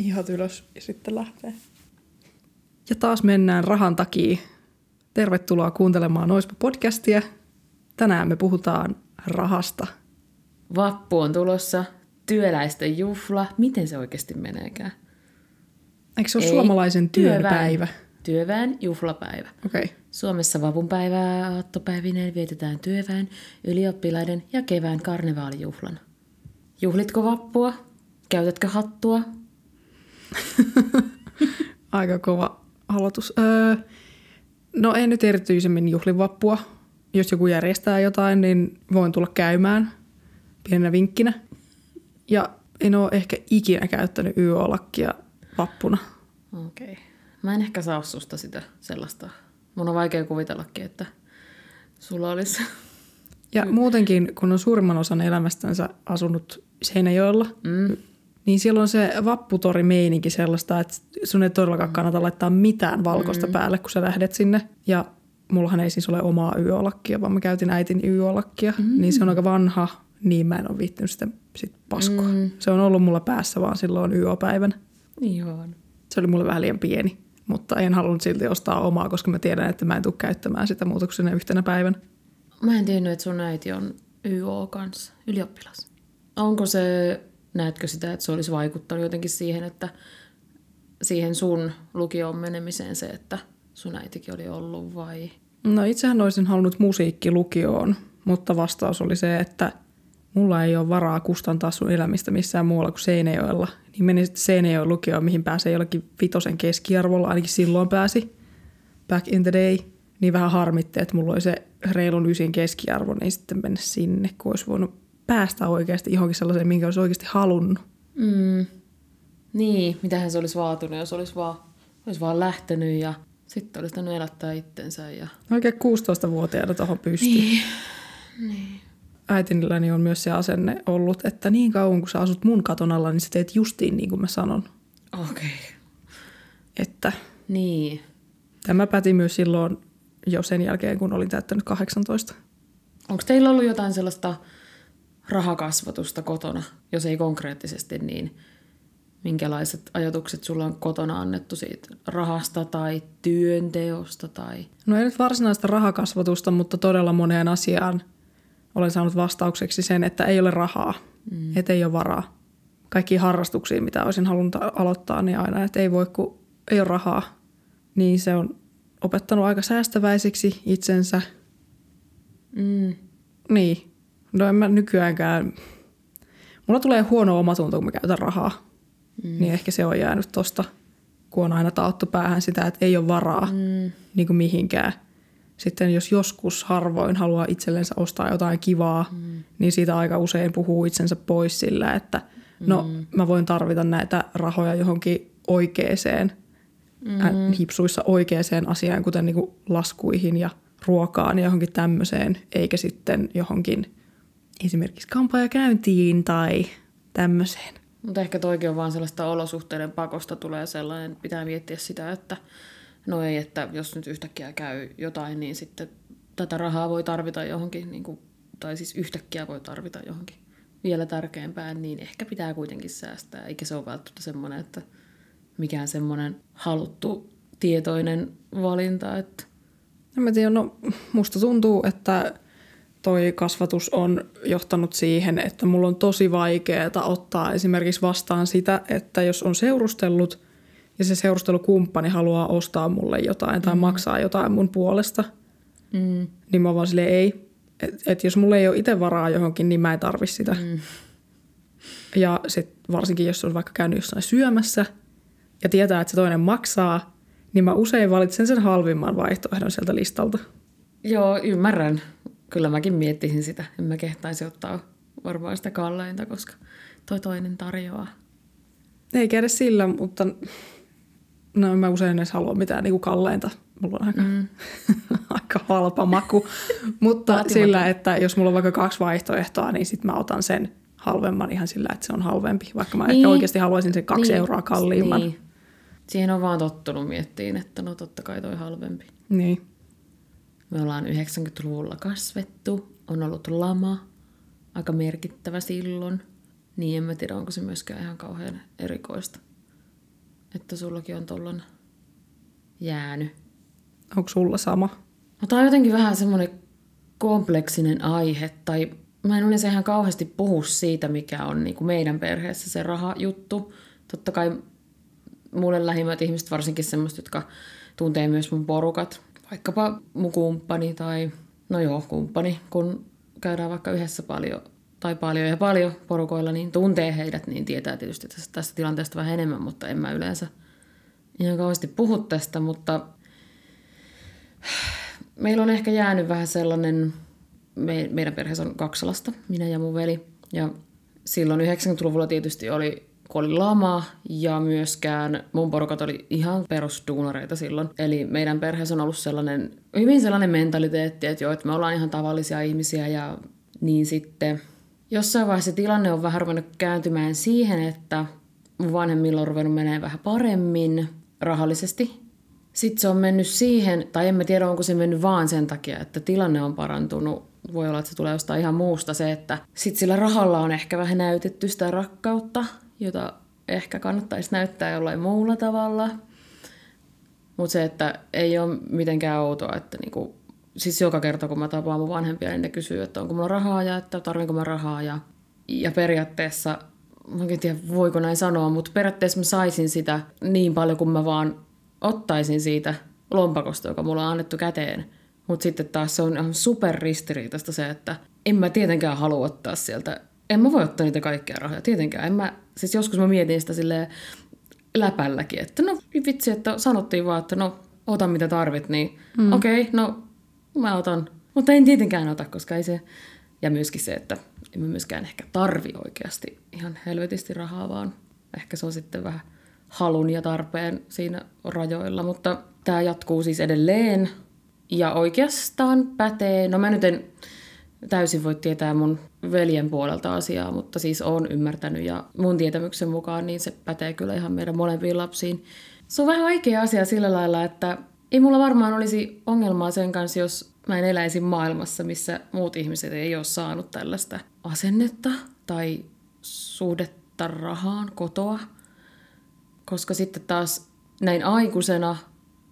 Ihan ylös ja sitten lähtee. Ja taas mennään rahan takia. Tervetuloa kuuntelemaan Noispa-podcastia. Tänään me puhutaan rahasta. Vappu on tulossa, työläisten juhla. Miten se oikeasti meneekään? Eikö se ole Ei, suomalaisen työn päivä? Työväen juhlapäivä. Okei. Okay. Suomessa vapunpäivää aattopäivinen vietetään työväen, ylioppilaiden ja kevään karnevaalijuhlan. Juhlitko vappua? Käytätkö hattua? Aika kova aloitus. Öö, no en nyt erityisemmin juhlivappua. Jos joku järjestää jotain, niin voin tulla käymään pienenä vinkkinä. Ja en ole ehkä ikinä käyttänyt YO-lakkia vappuna. Okei. Okay. Mä en ehkä saa susta sitä sellaista. Mun on vaikea kuvitellakin, että sulla olisi... Ja muutenkin, kun on suurimman osan elämästänsä asunut Seinäjoella, mm. Niin silloin se vapputori meininki sellaista, että sun ei todellakaan kannata laittaa mitään valkoista mm. päälle, kun sä lähdet sinne. Ja mullahan ei siis ole omaa yölakkia, vaan mä käytin äitin yölakkia, mm. niin se on aika vanha, niin mä en ole viittynyt sitä sit paskoa. Mm. Se on ollut mulla päässä vaan silloin yöpäivänä. Joo. Se oli mulle vähän liian pieni, mutta en halunnut silti ostaa omaa, koska mä tiedän, että mä en tule käyttämään sitä muutoksena yhtenä päivänä. Mä en tiennyt, että sun äiti on YO kanssa, ylioppilas. Onko se, näetkö sitä, että se olisi vaikuttanut jotenkin siihen, että siihen sun lukioon menemiseen se, että sun äitikin oli ollut vai? No itsehän olisin halunnut musiikki lukioon, mutta vastaus oli se, että mulla ei ole varaa kustantaa sun elämistä missään muualla kuin Seinäjoella. Niin meni sitten Seinäjoen lukioon, mihin pääsee jollakin vitosen keskiarvolla, ainakin silloin pääsi. Back in the day. Niin vähän harmitti, että mulla oli se reilun ysin keskiarvo, niin sitten mennä sinne, kun olisi voinut päästä oikeasti johonkin sellaiseen, minkä olisi oikeasti halunnut. Mm. Niin, mitähän se olisi vaatunut, jos olisi vaan, olisi vaan lähtenyt ja sitten olisi tänne elättää itsensä. Ja... Oikein 16-vuotiaana tuohon pystyy. Niin. niin. Äitinilläni on myös se asenne ollut, että niin kauan kun sä asut mun katon alla, niin sä teet justiin niin kuin mä sanon. Okei. Okay. Että niin. tämä päti myös silloin jo sen jälkeen, kun olin täyttänyt 18. Onko teillä ollut jotain sellaista rahakasvatusta kotona, jos ei konkreettisesti, niin minkälaiset ajatukset sulla on kotona annettu siitä rahasta tai työnteosta? Tai... No ei nyt varsinaista rahakasvatusta, mutta todella moneen asiaan olen saanut vastaukseksi sen, että ei ole rahaa, mm. että ei ole varaa. Kaikki harrastuksia, mitä olisin halunnut aloittaa, niin aina, että ei voi, kun ei ole rahaa. Niin se on opettanut aika säästäväiseksi itsensä. Mm. Niin, No en mä nykyäänkään. Mulla tulee huono omatunto, kun mä käytän rahaa. Mm. Niin ehkä se on jäänyt tosta, kun on aina taottu päähän sitä, että ei ole varaa mm. niin kuin mihinkään. Sitten jos joskus harvoin haluaa itsellensä ostaa jotain kivaa, mm. niin siitä aika usein puhuu itsensä pois sillä, että no mm. mä voin tarvita näitä rahoja johonkin oikeeseen, mm. hipsuissa oikeeseen asiaan, kuten niin kuin laskuihin ja ruokaan ja johonkin tämmöiseen, eikä sitten johonkin – esimerkiksi käyntiin tai tämmöiseen. Mutta ehkä toikin on vaan sellaista olosuhteiden pakosta tulee sellainen, pitää miettiä sitä, että no ei, että jos nyt yhtäkkiä käy jotain, niin sitten tätä rahaa voi tarvita johonkin, niin kuin, tai siis yhtäkkiä voi tarvita johonkin vielä tärkeämpään, niin ehkä pitää kuitenkin säästää. Eikä se ole välttämättä semmoinen, että mikään semmoinen haluttu tietoinen valinta. Että... En mä tiedä, no musta tuntuu, että toi kasvatus on johtanut siihen, että mulla on tosi vaikeaa ottaa esimerkiksi vastaan sitä, että jos on seurustellut ja se seurustelukumppani haluaa ostaa mulle jotain tai mm. maksaa jotain mun puolesta, mm. niin mä vaan silleen ei. Että et jos mulla ei ole itse varaa johonkin, niin mä en tarvi sitä. Mm. Ja sitten varsinkin, jos on vaikka käynyt jossain syömässä ja tietää, että se toinen maksaa, niin mä usein valitsen sen halvimman vaihtoehdon sieltä listalta. Joo, ymmärrän kyllä mäkin miettisin sitä. En mä kehtaisi ottaa varmaan sitä kalleinta, koska toi toinen tarjoaa. Ei käydä sillä, mutta no mä usein edes halua mitään niinku kalleinta. Mulla on aika, mm. aika halpa maku. mutta Vaatimaton. sillä, että jos mulla on vaikka kaksi vaihtoehtoa, niin sitten mä otan sen halvemman ihan sillä, että se on halvempi. Vaikka mä niin. ehkä oikeasti haluaisin sen kaksi niin. euroa kalliimman. Niin. Siihen on vaan tottunut miettiin, että no totta kai toi halvempi. Niin. Me ollaan 90-luvulla kasvettu, on ollut lama, aika merkittävä silloin. Niin en mä tiedä, onko se myöskään ihan kauhean erikoista että sullakin on tollon jäänyt. Onko sulla sama? No, tämä on jotenkin vähän semmoinen kompleksinen aihe, tai mä en yleensä ihan kauheasti puhu siitä, mikä on niin kuin meidän perheessä se rahajuttu. Totta kai mulle lähimmät ihmiset, varsinkin semmoiset, jotka tuntee myös mun porukat, vaikkapa mun kumppani tai, no joo, kumppani, kun käydään vaikka yhdessä paljon tai paljon ja paljon porukoilla, niin tuntee heidät, niin tietää tietysti tästä, tästä tilanteesta vähän enemmän, mutta en mä yleensä ihan kauheasti puhu tästä, mutta meillä on ehkä jäänyt vähän sellainen, me, meidän perheessä on kaksi lasta, minä ja mun veli, ja silloin 90-luvulla tietysti oli kun oli lama ja myöskään mun porukat oli ihan perusduunareita silloin. Eli meidän perheessä on ollut sellainen, hyvin sellainen mentaliteetti, että joo, että me ollaan ihan tavallisia ihmisiä ja niin sitten jossain vaiheessa tilanne on vähän ruvennut kääntymään siihen, että mun vanhemmilla on ruvennut menee vähän paremmin rahallisesti. Sitten se on mennyt siihen, tai en mä tiedä onko se mennyt vaan sen takia, että tilanne on parantunut. Voi olla, että se tulee jostain ihan muusta se, että sit sillä rahalla on ehkä vähän näytetty sitä rakkautta, jota ehkä kannattaisi näyttää jollain muulla tavalla. Mutta se, että ei ole mitenkään outoa, että niinku, siis joka kerta kun mä tapaan mun vanhempia, niin ne kysyy, että onko mulla rahaa ja että tarvinko mä rahaa. Ja, ja periaatteessa, mä en tiedä voiko näin sanoa, mutta periaatteessa mä saisin sitä niin paljon kuin mä vaan ottaisin siitä lompakosta, joka mulla on annettu käteen. Mutta sitten taas se on ihan superristiriitaista se, että en mä tietenkään halua ottaa sieltä en mä voi ottaa niitä kaikkia rahoja, tietenkään. En mä, siis joskus mä mietin sitä silleen läpälläkin, että no vitsi, että sanottiin vaan, että no ota mitä tarvit, niin mm. okei, okay, no mä otan. Mutta en tietenkään ota, koska ei se, ja myöskin se, että en mä myöskään ehkä tarvi oikeasti ihan helvetisti rahaa, vaan ehkä se on sitten vähän halun ja tarpeen siinä rajoilla, mutta tämä jatkuu siis edelleen. Ja oikeastaan pätee, no mä nyt en, täysin voi tietää mun veljen puolelta asiaa, mutta siis on ymmärtänyt ja mun tietämyksen mukaan niin se pätee kyllä ihan meidän molempiin lapsiin. Se on vähän vaikea asia sillä lailla, että ei mulla varmaan olisi ongelmaa sen kanssa, jos mä en eläisi maailmassa, missä muut ihmiset ei ole saanut tällaista asennetta tai suhdetta rahaan kotoa. Koska sitten taas näin aikuisena,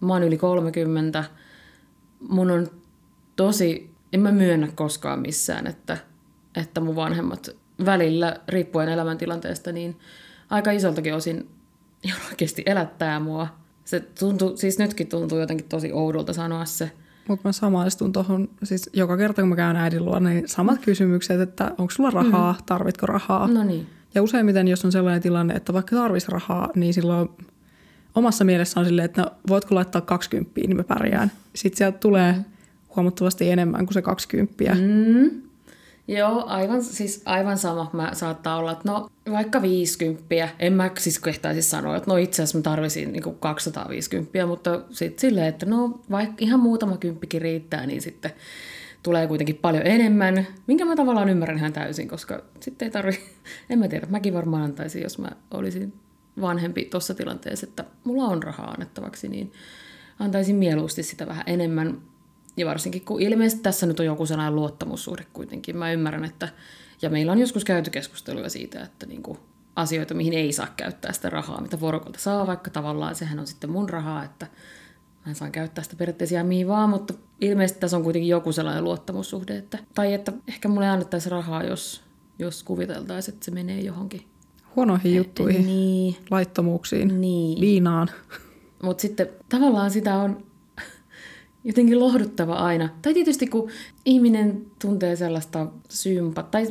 mä oon yli 30, mun on tosi en mä myönnä koskaan missään, että, että mun vanhemmat välillä, riippuen elämäntilanteesta, niin aika isoltakin osin oikeasti elättää mua. Se tuntuu, siis nytkin tuntuu jotenkin tosi oudolta sanoa se. Mutta mä samaistun tuohon, siis joka kerta kun mä käyn äidin luo, niin samat kysymykset, että onko sulla rahaa, mm. tarvitko rahaa. No niin. Ja useimmiten, jos on sellainen tilanne, että vaikka tarvis rahaa, niin silloin omassa mielessä on silleen, että no, voitko laittaa 20, niin mä pärjään. Sitten sieltä tulee mm huomattavasti enemmän kuin se 20. Mm. Joo, aivan, siis aivan sama. Mä saattaa olla, että no vaikka 50. En mä siis kehtaisi sanoa, että no itse asiassa mä tarvisin niin 250, mutta sitten silleen, että no vaikka ihan muutama kymppikin riittää, niin sitten tulee kuitenkin paljon enemmän, minkä mä tavallaan ymmärrän ihan täysin, koska sitten ei tarvi, en mä tiedä, mäkin varmaan antaisin, jos mä olisin vanhempi tuossa tilanteessa, että mulla on rahaa annettavaksi, niin antaisin mieluusti sitä vähän enemmän. Ja varsinkin, kun ilmeisesti tässä nyt on joku sellainen luottamussuhde kuitenkin. Mä ymmärrän, että, ja meillä on joskus käyty keskustelua siitä, että niin kuin asioita, mihin ei saa käyttää sitä rahaa, mitä vuorokolta saa, vaikka tavallaan sehän on sitten mun rahaa, että mä saan käyttää sitä periaatteessa mihin vaan, mutta ilmeisesti tässä on kuitenkin joku sellainen luottamussuhde, että, tai että ehkä mulle annettaisiin rahaa, jos, jos kuviteltaisiin, että se menee johonkin. Huonoihin juttuihin, niin. laittomuuksiin, niin. viinaan. Mutta sitten tavallaan sitä on jotenkin lohduttava aina. Tai tietysti kun ihminen tuntee sellaista sympa, tai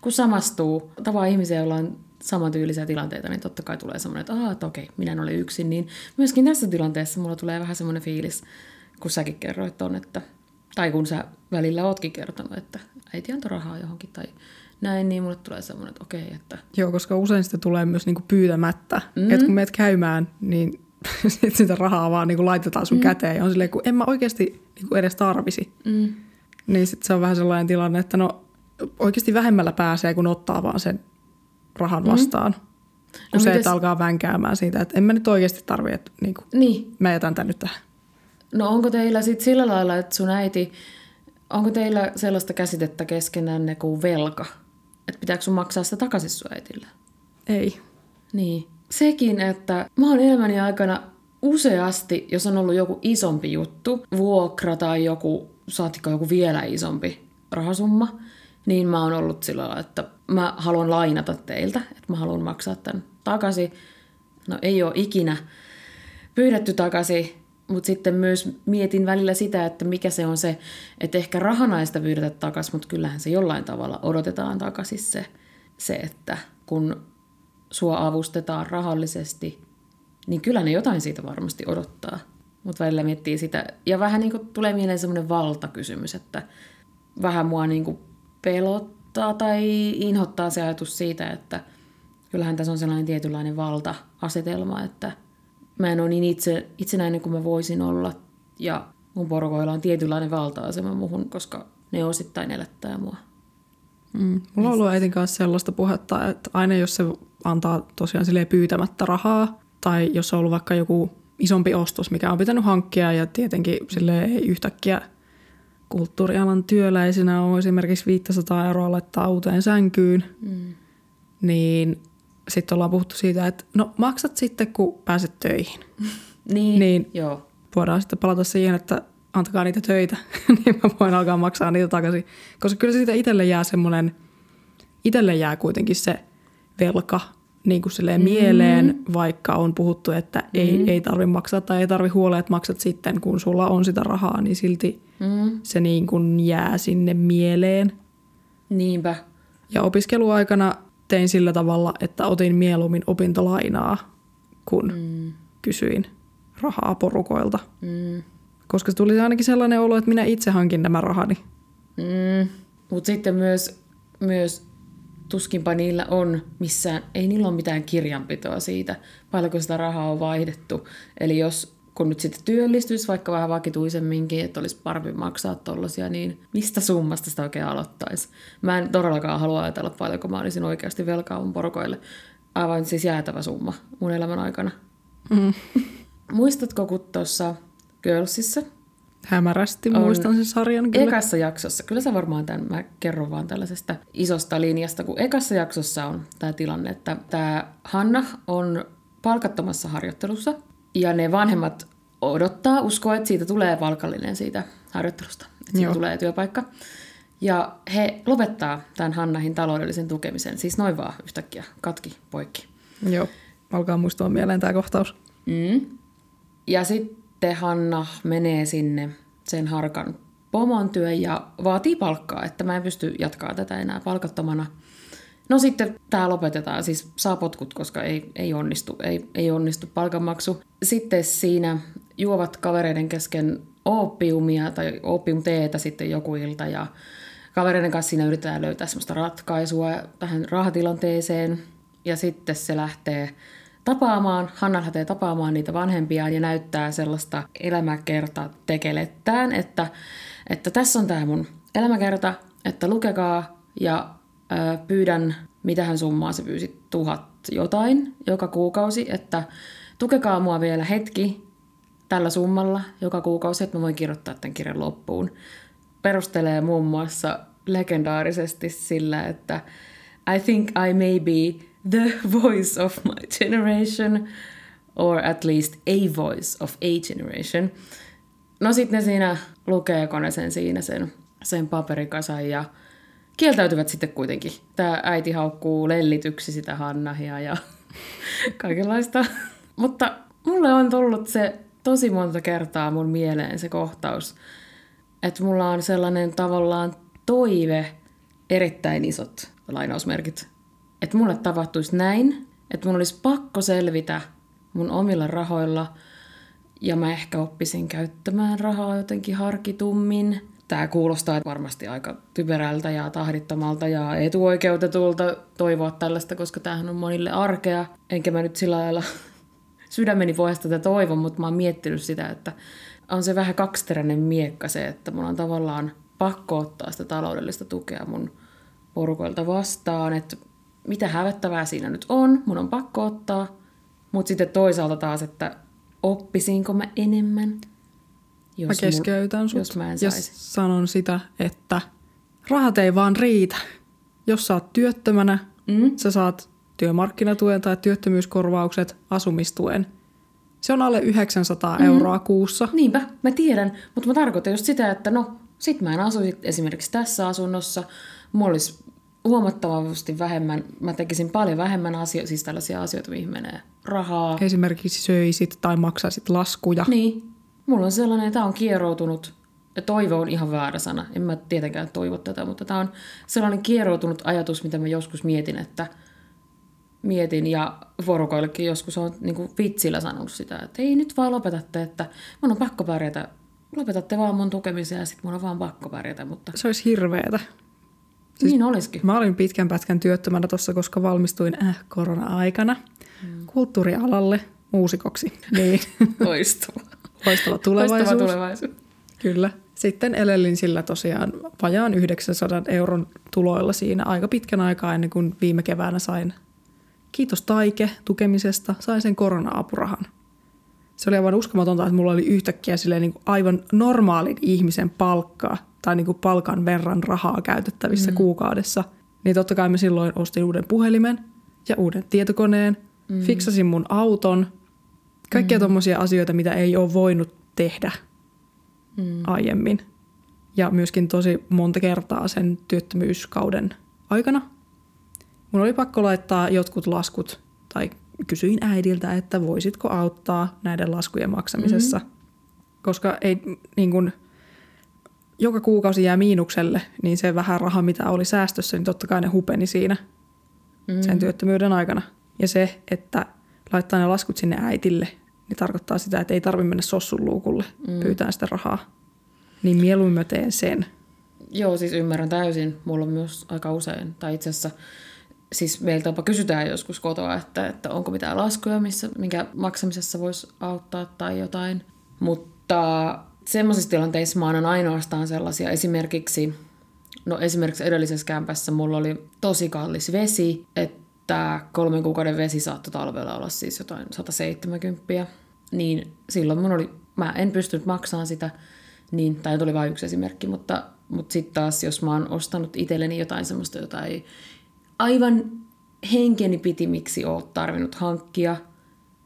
kun samastuu, tavaa ihmisiä, joilla on samantyylisiä tilanteita, niin totta kai tulee semmoinen, että, Aa, että okei, minä en ole yksin. Niin myöskin tässä tilanteessa mulla tulee vähän semmoinen fiilis, kun säkin kerroit on, että, tai kun sä välillä ootkin kertonut, että äiti antoi rahaa johonkin tai näin, niin mulle tulee semmoinen, että okei, että... Joo, koska usein sitä tulee myös niinku pyytämättä. Mm. Että kun meet käymään, niin sitten sitä rahaa vaan niin kuin laitetaan sun mm. käteen. Ja on silleen, kun en mä oikeasti niin kuin edes tarvisi. Mm. Niin sitten se on vähän sellainen tilanne, että no oikeasti vähemmällä pääsee, kun ottaa vaan sen rahan mm. vastaan. Mm. Kun no se, mites... että alkaa vänkäämään siitä, että en mä nyt oikeasti tarvi, että niin kuin, niin. mä jätän tän nyt tähän. No onko teillä sitten sillä lailla, että sun äiti, onko teillä sellaista käsitettä keskenään kuin velka? Että pitääkö sun maksaa sitä takaisin sun äitille? Ei. Niin. Sekin, että mä oon elämäni aikana useasti, jos on ollut joku isompi juttu, vuokra tai joku, saattiko joku vielä isompi rahasumma, niin mä oon ollut sillä lailla, että mä haluan lainata teiltä, että mä haluan maksaa tämän takaisin. No ei ole ikinä pyydetty takaisin, mutta sitten myös mietin välillä sitä, että mikä se on se, että ehkä rahanaista pyydetä takaisin, mutta kyllähän se jollain tavalla odotetaan takaisin se, se että kun sua avustetaan rahallisesti, niin kyllä ne jotain siitä varmasti odottaa. Mutta välillä miettii sitä, ja vähän niin kuin tulee mieleen semmoinen valtakysymys, että vähän mua niin kuin pelottaa tai inhottaa se ajatus siitä, että kyllähän tässä on sellainen tietynlainen valta-asetelma, että mä en ole niin itse, itsenäinen kuin mä voisin olla, ja mun porukoilla on tietynlainen valta-asema muhun, koska ne osittain elättää mua. Mm. Mulla on ollut äitin kanssa sellaista puhetta, että aina jos se antaa tosiaan silleen pyytämättä rahaa, tai jos on ollut vaikka joku isompi ostos, mikä on pitänyt hankkia, ja tietenkin sille ei yhtäkkiä kulttuurialan työläisenä on esimerkiksi 500 euroa laittaa uuteen sänkyyn, mm. niin sitten ollaan puhuttu siitä, että no maksat sitten, kun pääset töihin. niin, niin joo. voidaan sitten palata siihen, että antakaa niitä töitä, niin mä voin alkaa maksaa niitä takaisin. Koska kyllä siitä itselle jää semmoinen, itselle jää kuitenkin se velka niin kuin silleen mm. mieleen, vaikka on puhuttu, että mm. ei, ei tarvi maksaa tai ei tarvi huolea, että maksat sitten, kun sulla on sitä rahaa, niin silti mm. se niin kuin jää sinne mieleen. Niinpä. Ja opiskeluaikana tein sillä tavalla, että otin mieluummin opintolainaa, kun mm. kysyin rahaa porukoilta. Mm. Koska se tuli ainakin sellainen olo, että minä itse hankin nämä rahani. Mm. Mutta sitten myös, myös tuskinpa niillä on missään, ei niillä ole mitään kirjanpitoa siitä, paljonko sitä rahaa on vaihdettu. Eli jos kun nyt sitten työllistyisi vaikka vähän vakituisemminkin, että olisi parempi maksaa tollasia, niin mistä summasta sitä oikein aloittaisi? Mä en todellakaan halua ajatella paljonko mä olisin oikeasti velkaa mun porukoille. Aivan siis jäätävä summa mun elämän aikana. Mm. Muistatko, kun tuossa Girlsissa Hämärästi muistan sen sarjan kyllä. Ekassa jaksossa, kyllä sä varmaan tämän, mä kerron vaan tällaisesta isosta linjasta, kun ekassa jaksossa on tämä tilanne, että tämä Hanna on palkattomassa harjoittelussa ja ne vanhemmat odottaa, uskoo, että siitä tulee palkallinen siitä harjoittelusta, että siitä Joo. tulee työpaikka. Ja he lopettaa tämän Hannahin taloudellisen tukemisen, siis noin vaan yhtäkkiä, katki, poikki. Joo, alkaa muistua mieleen tämä kohtaus. Mm. Ja sitten Hanna menee sinne sen harkan pomon työn ja vaatii palkkaa, että mä en pysty jatkaa tätä enää palkattomana – No sitten tämä lopetetaan, siis saa potkut, koska ei, ei onnistu, ei, ei onnistu palkanmaksu. Sitten siinä juovat kavereiden kesken opiumia tai opiumteetä sitten joku ilta ja kavereiden kanssa siinä yritetään löytää semmoista ratkaisua tähän rahatilanteeseen. Ja sitten se lähtee tapaamaan, Hanna lähtee tapaamaan niitä vanhempiaan ja näyttää sellaista elämäkerta tekelettään, että, että tässä on tämä mun elämäkerta, että lukekaa ja pyydän, mitähän summaa se pyysi, tuhat jotain joka kuukausi, että tukekaa mua vielä hetki tällä summalla joka kuukausi, että mä voin kirjoittaa tämän kirjan loppuun. Perustelee muun muassa legendaarisesti sillä, että I think I may be the voice of my generation, or at least a voice of a generation. No sitten ne siinä lukee kone sen siinä sen, sen paperikasan ja kieltäytyvät sitten kuitenkin. Tämä äiti haukkuu lellityksi sitä Hannahia ja kaikenlaista. Mutta mulle on tullut se tosi monta kertaa mun mieleen se kohtaus, että mulla on sellainen tavallaan toive, erittäin isot lainausmerkit, että mulle tapahtuisi näin, että mun olisi pakko selvitä mun omilla rahoilla ja mä ehkä oppisin käyttämään rahaa jotenkin harkitummin – Tämä kuulostaa varmasti aika typerältä ja tahdittomalta ja etuoikeutetulta toivoa tällaista, koska tämähän on monille arkea. Enkä mä nyt sillä lailla sydämeni pohjasta tätä toivon, mutta mä oon miettinyt sitä, että on se vähän kaksiteräinen miekka se, että mulla on tavallaan pakko ottaa sitä taloudellista tukea mun porukoilta vastaan, että mitä hävettävää siinä nyt on, mun on pakko ottaa, mutta sitten toisaalta taas, että oppisinko mä enemmän – jos mä keskeytän sut jos mä en ja sanon sitä, että rahat ei vaan riitä. Jos sä oot työttömänä, mm. sä saat työmarkkinatuen tai työttömyyskorvaukset, asumistuen. Se on alle 900 mm. euroa kuussa. Niinpä, mä tiedän, mutta mä tarkoitan just sitä, että no, sit mä en asuisi esimerkiksi tässä asunnossa. Mulla olisi huomattavasti vähemmän, mä tekisin paljon vähemmän asioita, siis tällaisia asioita, mihin menee rahaa. Esimerkiksi söisit tai maksaisit laskuja. Niin. Mulla on sellainen, että tämä on kieroutunut, ja toivo on ihan väärä sana, en mä tietenkään toivo tätä, mutta tämä on sellainen kieroutunut ajatus, mitä mä joskus mietin, että mietin ja porukoillekin joskus on niin kuin vitsillä sanonut sitä, että ei nyt vaan lopetatte, että mun on pakko pärjätä. Lopetatte vaan mun tukemisen ja sitten mun on vaan pakko pärjätä. Mutta... Se olisi hirveetä. Siis niin olisikin. Mä olin pitkän pätkän työttömänä tuossa, koska valmistuin äh, korona-aikana hmm. kulttuurialalle muusikoksi. Niin. Loistava. Loistava tulevaisuus. Loistava tulevaisuus. Kyllä. Sitten elelin sillä tosiaan vajaan 900 euron tuloilla siinä aika pitkän aikaa ennen kuin viime keväänä sain, kiitos Taike tukemisesta, sain sen korona-apurahan. Se oli aivan uskomatonta, että mulla oli yhtäkkiä niin kuin aivan normaalin ihmisen palkkaa tai niin kuin palkan verran rahaa käytettävissä mm. kuukaudessa. Niin totta kai mä silloin ostin uuden puhelimen ja uuden tietokoneen, mm. fiksasin mun auton, kaikkia mm. tommosia asioita, mitä ei ole voinut tehdä mm. aiemmin. Ja myöskin tosi monta kertaa sen työttömyyskauden aikana. Mun oli pakko laittaa jotkut laskut, tai kysyin äidiltä, että voisitko auttaa näiden laskujen maksamisessa. Mm. Koska ei niin kun, joka kuukausi jää miinukselle, niin se vähän raha, mitä oli säästössä, niin totta kai ne hupeni siinä mm. sen työttömyyden aikana. Ja se, että laittaa ne laskut sinne äitille, niin tarkoittaa sitä, että ei tarvitse mennä sossun luukulle mm. pyytää sitä rahaa. Niin mieluummin mä teen sen. Joo, siis ymmärrän täysin. Mulla on myös aika usein, tai itse asiassa siis meiltä jopa kysytään joskus kotoa, että, että onko mitään laskuja, missä, minkä maksamisessa voisi auttaa tai jotain. Mutta semmoisissa tilanteissa mä annan ainoastaan sellaisia esimerkiksi, no esimerkiksi edellisessä kämpässä mulla oli tosi kallis vesi, että kolmen kuukauden vesi saattoi talvella olla siis jotain 170, niin silloin mun oli, mä en pystynyt maksamaan sitä, niin, tai tuli vain yksi esimerkki, mutta, mutta sitten taas jos mä oon ostanut itselleni jotain semmoista, jota ei aivan henkeni pitimiksi ole tarvinnut hankkia,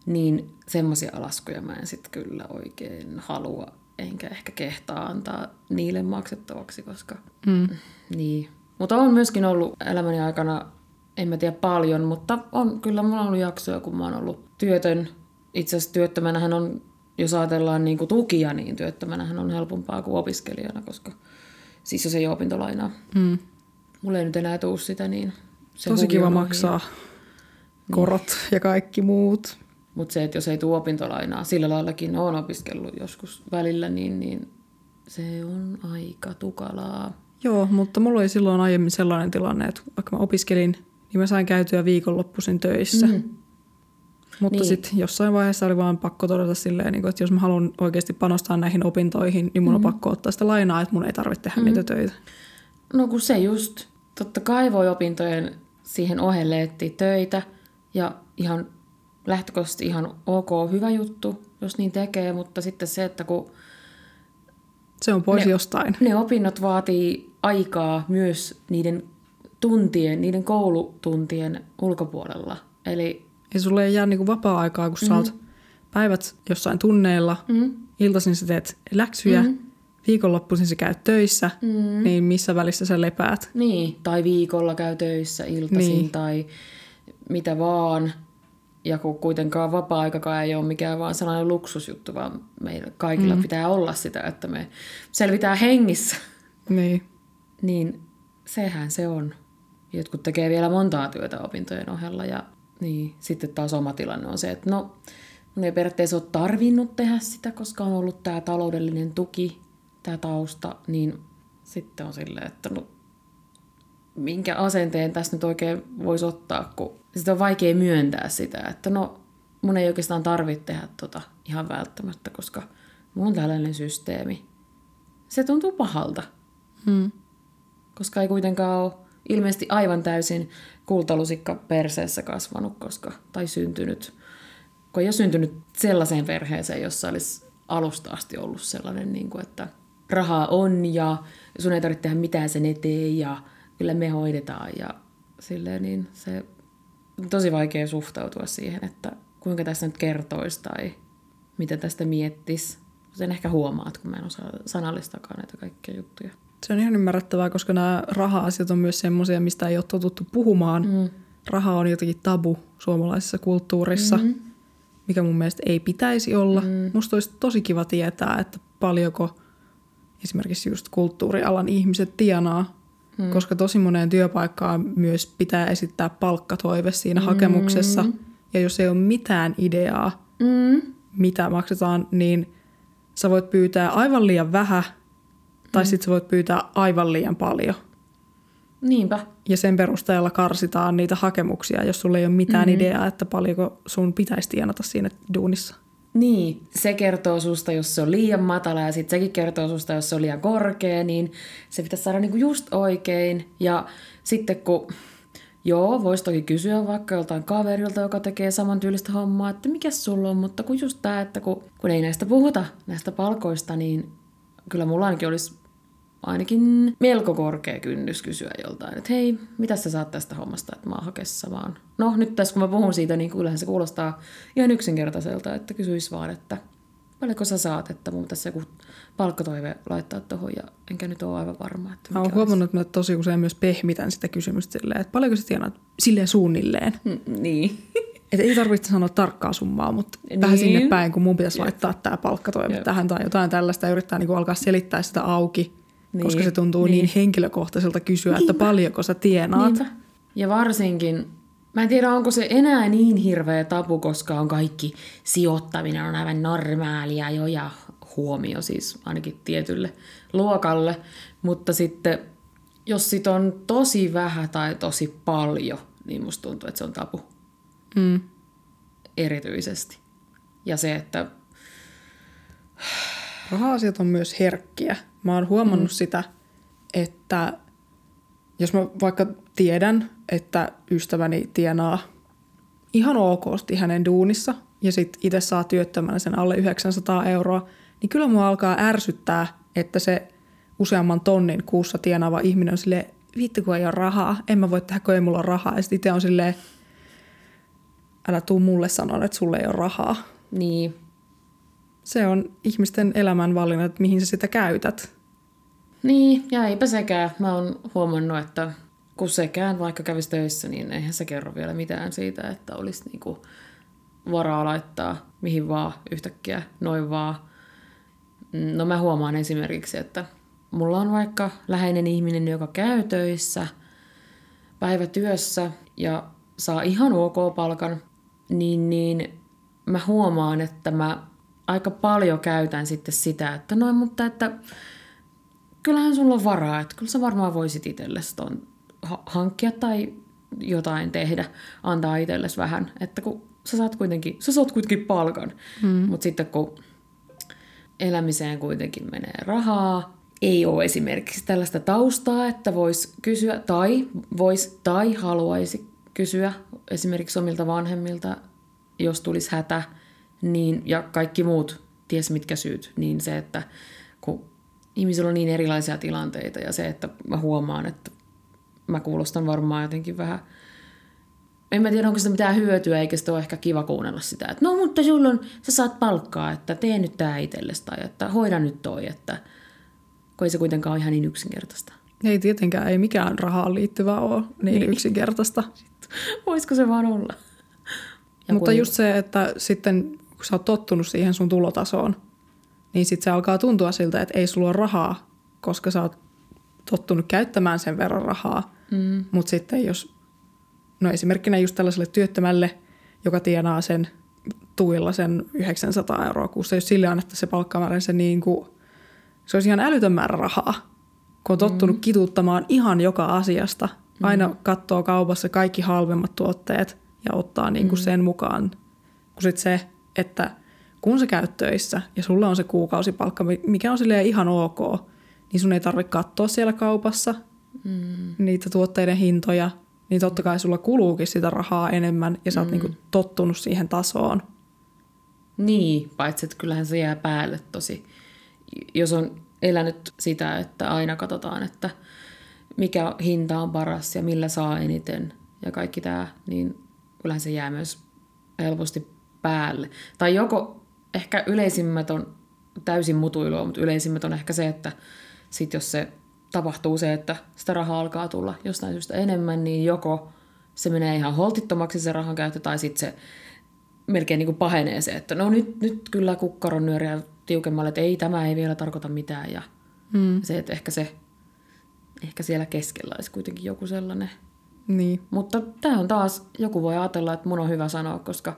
niin semmoisia laskuja mä en sitten kyllä oikein halua, enkä ehkä kehtaa antaa niille maksettavaksi, koska mm. niin. Mutta on myöskin ollut elämäni aikana en mä tiedä paljon, mutta on, kyllä mulla on ollut jaksoja, kun mä oon ollut työtön. Itse asiassa työttömänähän on, jos ajatellaan niin kuin tukia, niin työttömänähän on helpompaa kuin opiskelijana, koska siis jos ei ole opintolainaa. Mm. Mulla ei nyt enää tuu sitä, niin se Tosi kiva maksaa niin. korot ja kaikki muut. Mutta se, että jos ei tule opintolainaa, sillä laillakin on opiskellut joskus välillä, niin, niin se on aika tukalaa. Joo, mutta mulla oli silloin aiemmin sellainen tilanne, että vaikka mä opiskelin niin mä sain käytyä viikonloppuisin töissä. Mm. Mutta niin. sitten jossain vaiheessa oli vaan pakko todeta silleen, niin että jos mä haluan oikeasti panostaa näihin opintoihin, niin mun mm. on pakko ottaa sitä lainaa, että mun ei tarvitse tehdä mm. niitä töitä. No kun se just, totta kai voi opintojen siihen ohelle etsiä töitä ja ihan lähtökohtaisesti ihan ok, hyvä juttu, jos niin tekee, mutta sitten se, että kun se on pois ne, jostain. Ne opinnot vaatii aikaa myös niiden tuntien, niiden koulutuntien ulkopuolella. Eli ja sulle ei jää niinku vapaa-aikaa, kun mm-hmm. sä oot mhm. päivät jossain tunneilla, mm-hmm. iltaisin sä teet läksyjä, mm-hmm. Viikonloppuisin sä käyt töissä, mm-hmm. niin missä välissä sä lepäät? Niin, tai viikolla käy töissä iltaisin niin. tai mitä vaan. Ja kun kuitenkaan vapaa-aikakaan ei ole mikään vaan sellainen luksusjuttu, vaan meillä kaikilla mm. pitää olla sitä, että me selvitään hengissä. Niin. niin sehän se on. Jotkut tekee vielä montaa työtä opintojen ohella ja niin, sitten taas oma tilanne on se, että no, mun ei periaatteessa ole tarvinnut tehdä sitä, koska on ollut tämä taloudellinen tuki, tämä tausta, niin sitten on silleen, että no, minkä asenteen tässä nyt oikein voisi ottaa, kun sitten on vaikea myöntää sitä, että no, mun ei oikeastaan tarvitse tehdä tota ihan välttämättä, koska mulla on tällainen systeemi. Se tuntuu pahalta. Hmm. Koska ei kuitenkaan ole ilmeisesti aivan täysin kultalusikka perseessä kasvanut, koska, tai syntynyt, kun ei ole syntynyt sellaiseen perheeseen, jossa olisi alusta asti ollut sellainen, niin kuin, että rahaa on ja sun ei tarvitse tehdä mitään sen eteen ja kyllä me hoidetaan ja silleen, niin se tosi vaikea suhtautua siihen, että kuinka tästä nyt kertoisi tai mitä tästä miettisi. Sen ehkä huomaat, kun mä en osaa sanallistakaan näitä kaikkia juttuja. Se on ihan ymmärrettävää, koska nämä raha-asiat on myös semmoisia, mistä ei ole totuttu puhumaan. Mm. Raha on jotenkin tabu suomalaisessa kulttuurissa, mm. mikä mun mielestä ei pitäisi olla. Mm. Musta olisi tosi kiva tietää, että paljonko esimerkiksi just kulttuurialan ihmiset tienaa, mm. koska tosi moneen työpaikkaan myös pitää esittää palkkatoive siinä mm. hakemuksessa. Ja jos ei ole mitään ideaa, mm. mitä maksetaan, niin sä voit pyytää aivan liian vähän tai mm. sitten sä voit pyytää aivan liian paljon. Niinpä. Ja sen perusteella karsitaan niitä hakemuksia, jos sulla ei ole mitään mm-hmm. ideaa, että paljonko sun pitäisi tienata siinä duunissa. Niin, se kertoo susta, jos se on liian matala ja sitten sekin kertoo susta, jos se on liian korkea, niin se pitäisi saada niinku just oikein. Ja sitten kun, joo, voisi toki kysyä vaikka joltain kaverilta, joka tekee saman tyylistä hommaa, että mikä sulla on, mutta kun just tämä, että kun, kun ei näistä puhuta, näistä palkoista, niin kyllä mulla ainakin olisi ainakin melko korkea kynnys kysyä joltain, että hei, mitä sä saat tästä hommasta, että mä oon hakessa vaan. No nyt tässä kun mä puhun siitä, niin kyllähän se kuulostaa ihan yksinkertaiselta, että kysyis vaan, että paljonko sä saat, että mun tässä joku palkkatoive laittaa tuohon ja enkä nyt ole aivan varma. Että mä oon huomannut, että mä tosi usein myös pehmitän sitä kysymystä silleen, että paljonko sä tienaat silleen suunnilleen. Mm, niin. Että ei tarvitse sanoa tarkkaa summaa, mutta niin. vähän sinne päin, kun mun pitäisi Jep. laittaa tämä palkkatoive Jep. tähän tai jotain tällaista ja yrittää niin alkaa selittää sitä auki, niin. koska se tuntuu niin, niin henkilökohtaiselta kysyä, Niinpä. että paljonko sä tienaat. Niinpä. Ja varsinkin, mä en tiedä onko se enää niin hirveä tapu, koska on kaikki sijoittaminen on aivan normaalia jo ja huomio siis ainakin tietylle luokalle, mutta sitten jos sit on tosi vähän tai tosi paljon, niin musta tuntuu, että se on tapu. Mm. Erityisesti. Ja se, että... Raha-asiat on myös herkkiä. Mä oon huomannut mm. sitä, että jos mä vaikka tiedän, että ystäväni tienaa ihan okosti hänen duunissa ja sitten itse saa työttömänä sen alle 900 euroa, niin kyllä mua alkaa ärsyttää, että se useamman tonnin kuussa tienaava ihminen on silleen, vittu kun ei ole rahaa, en mä voi tehdä, kun ei mulla ole rahaa. Ja sitten itse on silleen, älä tuu mulle sanoa, että sulle ei ole rahaa. Niin. Se on ihmisten elämän valinta, että mihin sä sitä käytät. Niin, ja eipä sekään. Mä oon huomannut, että kun sekään vaikka kävisi töissä, niin eihän se kerro vielä mitään siitä, että olisi niinku varaa laittaa mihin vaan yhtäkkiä, noin vaan. No mä huomaan esimerkiksi, että mulla on vaikka läheinen ihminen, joka käy töissä päivätyössä ja saa ihan ok palkan, niin, niin mä huomaan, että mä aika paljon käytän sitten sitä, että noin, mutta että kyllähän sulla on varaa, että kyllä sä varmaan voisit itsellesi ton hankkia tai jotain tehdä, antaa itsellesi vähän, että kun sä saat kuitenkin, sä saat kuitenkin palkan, mm. mutta sitten kun elämiseen kuitenkin menee rahaa, ei ole esimerkiksi tällaista taustaa, että voisi kysyä tai vois tai haluaisi kysyä esimerkiksi omilta vanhemmilta, jos tulisi hätä, niin, ja kaikki muut, ties mitkä syyt, niin se, että kun ihmisillä on niin erilaisia tilanteita ja se, että mä huomaan, että mä kuulostan varmaan jotenkin vähän, en mä tiedä, onko sitä mitään hyötyä, eikä sitä ole ehkä kiva kuunnella sitä, että no mutta sulla on, sä saat palkkaa, että tee nyt tää itsellesi tai että hoida nyt toi, että kun ei se kuitenkaan ole ihan niin yksinkertaista. Ei tietenkään, ei mikään rahaan liittyvä ole niin, niin. yksinkertaista. Voisiko se vaan olla? Ja Mutta kun... just se, että sitten kun sä oot tottunut siihen sun tulotasoon, niin sitten se alkaa tuntua siltä, että ei sulla ole rahaa, koska sä oot tottunut käyttämään sen verran rahaa. Mm. Mutta sitten jos, no esimerkkinä just tällaiselle työttömälle, joka tienaa sen tuilla sen 900 euroa kuussa, jos sille annettaisiin se palkkamäärä, se, niin kuin, se olisi ihan älytön määrä rahaa, kun on tottunut mm. kituuttamaan ihan joka asiasta. Aina mm. katsoo kaupassa kaikki halvemmat tuotteet – ja ottaa niin kuin mm. sen mukaan. Kun sit se, että kun sä käyt töissä ja sulla on se kuukausipalkka, mikä on silleen ihan ok, niin sun ei tarvitse katsoa siellä kaupassa mm. niitä tuotteiden hintoja, niin totta kai sulla kuluukin sitä rahaa enemmän ja sä oot mm. niin tottunut siihen tasoon. Niin, paitsi että kyllähän se jää päälle tosi. Jos on elänyt sitä, että aina katsotaan, että mikä hinta on paras ja millä saa eniten ja kaikki tämä, niin kyllähän se jää myös helposti päälle. Tai joko ehkä yleisimmät on täysin mutuilua, mutta yleisimmät on ehkä se, että sit jos se tapahtuu se, että sitä rahaa alkaa tulla jostain syystä enemmän, niin joko se menee ihan holtittomaksi se rahan käyttö, tai sitten se melkein niin kuin pahenee se, että no nyt, nyt kyllä kukkaron nyöriä tiukemmalle, että ei, tämä ei vielä tarkoita mitään. Ja mm. se, että ehkä se, ehkä siellä keskellä olisi kuitenkin joku sellainen. Niin. Mutta tämä on taas, joku voi ajatella, että mun on hyvä sanoa, koska,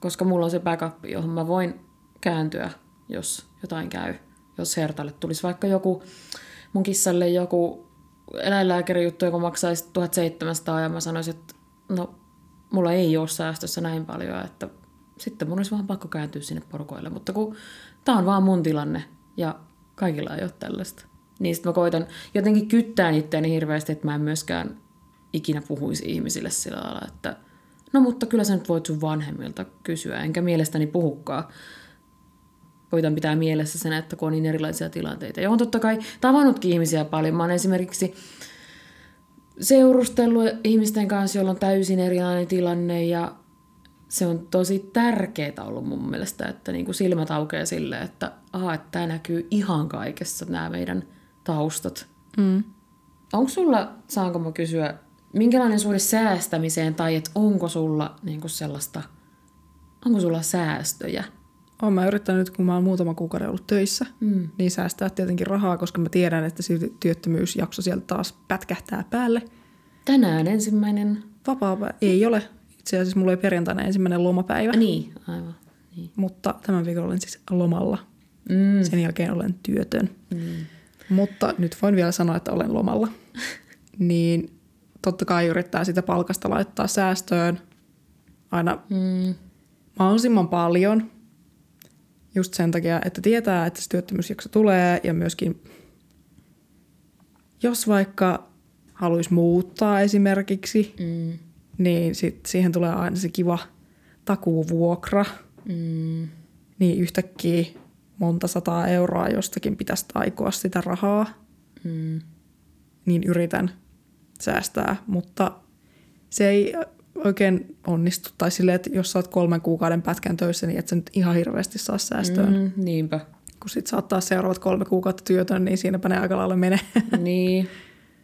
koska mulla on se backup, johon mä voin kääntyä, jos jotain käy. Jos hertalle tulisi vaikka joku, mun kissalle joku eläinlääkärijuttu, joka maksaisi 1700 ja mä sanoisin, että no mulla ei ole säästössä näin paljon, että sitten mun olisi vaan pakko kääntyä sinne porukoille. Mutta kun tämä on vaan mun tilanne ja kaikilla ei ole tällaista. Niin sitten mä koitan jotenkin kyttää itseäni hirveästi, että mä en myöskään ikinä puhuisi ihmisille sillä lailla, että no mutta kyllä sä nyt voit sun vanhemmilta kysyä, enkä mielestäni puhukkaan. Koitan pitää mielessä sen, että kun on niin erilaisia tilanteita. Ja on totta kai tavannutkin ihmisiä paljon. Mä oon esimerkiksi seurustellut ihmisten kanssa, joilla on täysin erilainen tilanne ja se on tosi tärkeää ollut mun mielestä, että niin kuin silmät aukeaa sille, että, aha, että tämä näkyy ihan kaikessa, nämä meidän taustat. Mm. Onko sulla, saanko mä kysyä, minkälainen suhde säästämiseen tai että onko sulla niin kuin sellaista, onko sulla säästöjä? Olen mä yrittänyt, kun mä oon muutama kuukauden ollut töissä, mm. niin säästää tietenkin rahaa, koska mä tiedän, että työttömyysjakso sieltä taas pätkähtää päälle. Tänään ensimmäinen... Vapaa ei ole. Itse asiassa mulla oli perjantaina ensimmäinen lomapäivä. Niin, aivan. Niin. Mutta tämän viikon olen siis lomalla. Mm. Sen jälkeen olen työtön. Mm. Mutta nyt voin vielä sanoa, että olen lomalla. niin totta kai yrittää sitä palkasta laittaa säästöön aina mm. mahdollisimman paljon. Just sen takia, että tietää, että se työttömyysjakso tulee ja myöskin jos vaikka haluaisi muuttaa esimerkiksi, mm. niin sit siihen tulee aina se kiva takuuvuokra. Mm. Niin yhtäkkiä monta sataa euroa jostakin pitäisi taikoa sitä rahaa. Mm. Niin yritän säästää, mutta se ei oikein onnistu. Tai silleen, että jos sä oot kolmen kuukauden pätkän töissä, niin et sä nyt ihan hirveästi saa säästöä. Mm, niinpä. Kun sit saattaa seuraavat kolme kuukautta työtön, niin siinäpä ne aika lailla menee. niin,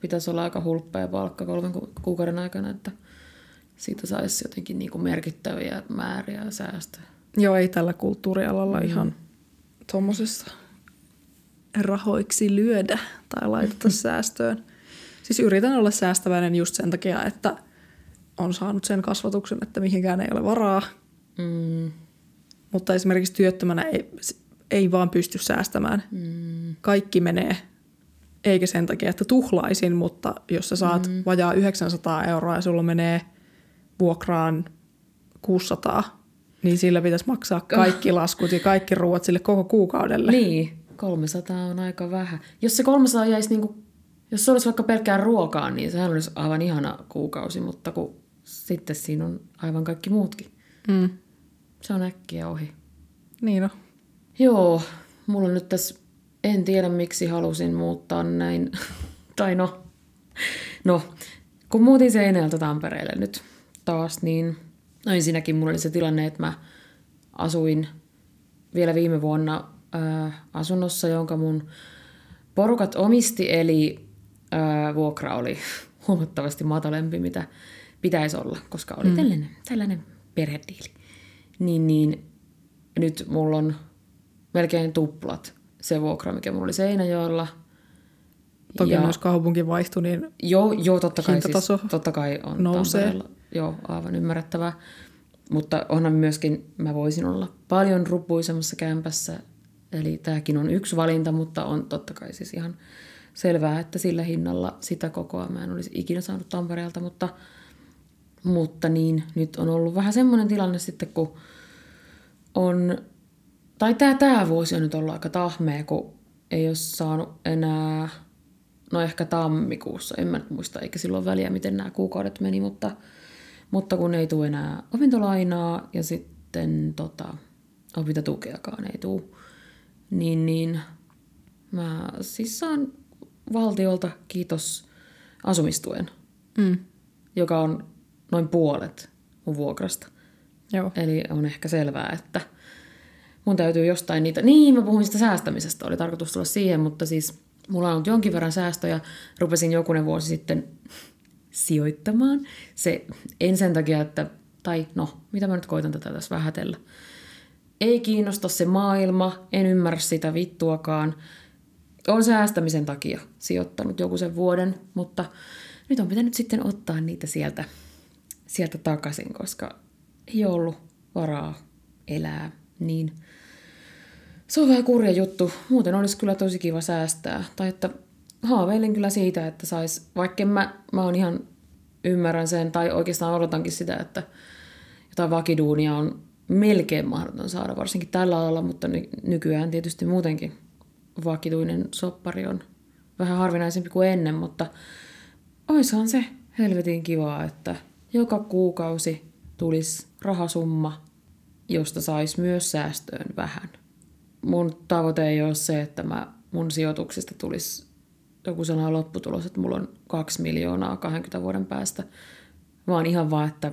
pitäisi olla aika hulppea palkka kolmen kuukauden aikana, että siitä saisi jotenkin niin kuin merkittäviä määriä säästöä. Joo, ei tällä kulttuurialalla mm. ihan tuommoisessa rahoiksi lyödä tai laiteta säästöön. Siis yritän olla säästäväinen just sen takia, että on saanut sen kasvatuksen, että mihinkään ei ole varaa. Mm. Mutta esimerkiksi työttömänä ei, ei vaan pysty säästämään. Mm. Kaikki menee, eikä sen takia, että tuhlaisin, mutta jos sä saat mm. vajaa 900 euroa ja sulla menee vuokraan 600, niin sillä pitäisi maksaa kaikki laskut ja kaikki ruoat sille koko kuukaudelle. Niin, 300 on aika vähän. Jos se 300 jäisi niinku jos se olisi vaikka pelkkää ruokaa, niin sehän olisi aivan ihana kuukausi, mutta kun sitten siinä on aivan kaikki muutkin. Mm. Se on äkkiä ohi. Niin on. Joo, mulla on nyt tässä, en tiedä miksi halusin muuttaa näin. tai no, no, kun muutin Seinäjältä Tampereelle nyt taas, niin no ensinnäkin mulla oli se tilanne, että mä asuin vielä viime vuonna äh, asunnossa, jonka mun porukat omisti, eli ää, vuokra oli huomattavasti matalempi, mitä pitäisi olla, koska oli mm. tällainen, tällainen perhediili. Niin, niin nyt mulla on melkein tuplat se vuokra, mikä mulla oli Seinäjoella. Toki ja, myös kaupunki vaihtui, niin joo, joo, totta kai, siis, totta kai on nousee. Joo, aivan ymmärrettävää. Mutta onhan myöskin, mä voisin olla paljon rupuisemmassa kämpässä. Eli tämäkin on yksi valinta, mutta on totta kai siis ihan selvää, että sillä hinnalla sitä kokoa mä en olisi ikinä saanut Tampereelta, mutta, mutta niin, nyt on ollut vähän semmoinen tilanne sitten, kun on, tai tämä, tämä vuosi on nyt ollut aika tahmea, kun ei ole saanut enää, no ehkä tammikuussa, en mä nyt muista, eikä silloin väliä, miten nämä kuukaudet meni, mutta, mutta kun ei tule enää opintolainaa ja sitten tota, opintotukeakaan ei tule, niin, niin mä siis saan valtiolta kiitos asumistuen, mm. joka on noin puolet mun vuokrasta. Joo. Eli on ehkä selvää, että mun täytyy jostain niitä... Niin, mä puhuin sitä säästämisestä, oli tarkoitus tulla siihen, mutta siis mulla on ollut jonkin verran säästöjä. Rupesin jokunen vuosi sitten sijoittamaan. Se en sen takia, että... Tai no, mitä mä nyt koitan tätä tässä vähätellä. Ei kiinnosta se maailma, en ymmärrä sitä vittuakaan. On säästämisen takia sijoittanut joku sen vuoden, mutta nyt on pitänyt sitten ottaa niitä sieltä, sieltä takaisin, koska ei ollut varaa elää niin. Se on vähän kurja juttu. Muuten olisi kyllä tosi kiva säästää. Tai että haaveilen kyllä siitä, että sais, vaikka mä, mä oon ihan ymmärrän sen, tai oikeastaan odotankin sitä, että jotain vakiduunia on melkein mahdoton saada, varsinkin tällä alalla, mutta ny- nykyään tietysti muutenkin vakituinen soppari on vähän harvinaisempi kuin ennen, mutta oishan se helvetin kivaa, että joka kuukausi tulisi rahasumma, josta saisi myös säästöön vähän. Mun tavoite ei ole se, että mä mun sijoituksista tulisi joku sellainen lopputulos, että mulla on kaksi miljoonaa 20 vuoden päästä, vaan ihan vaan, että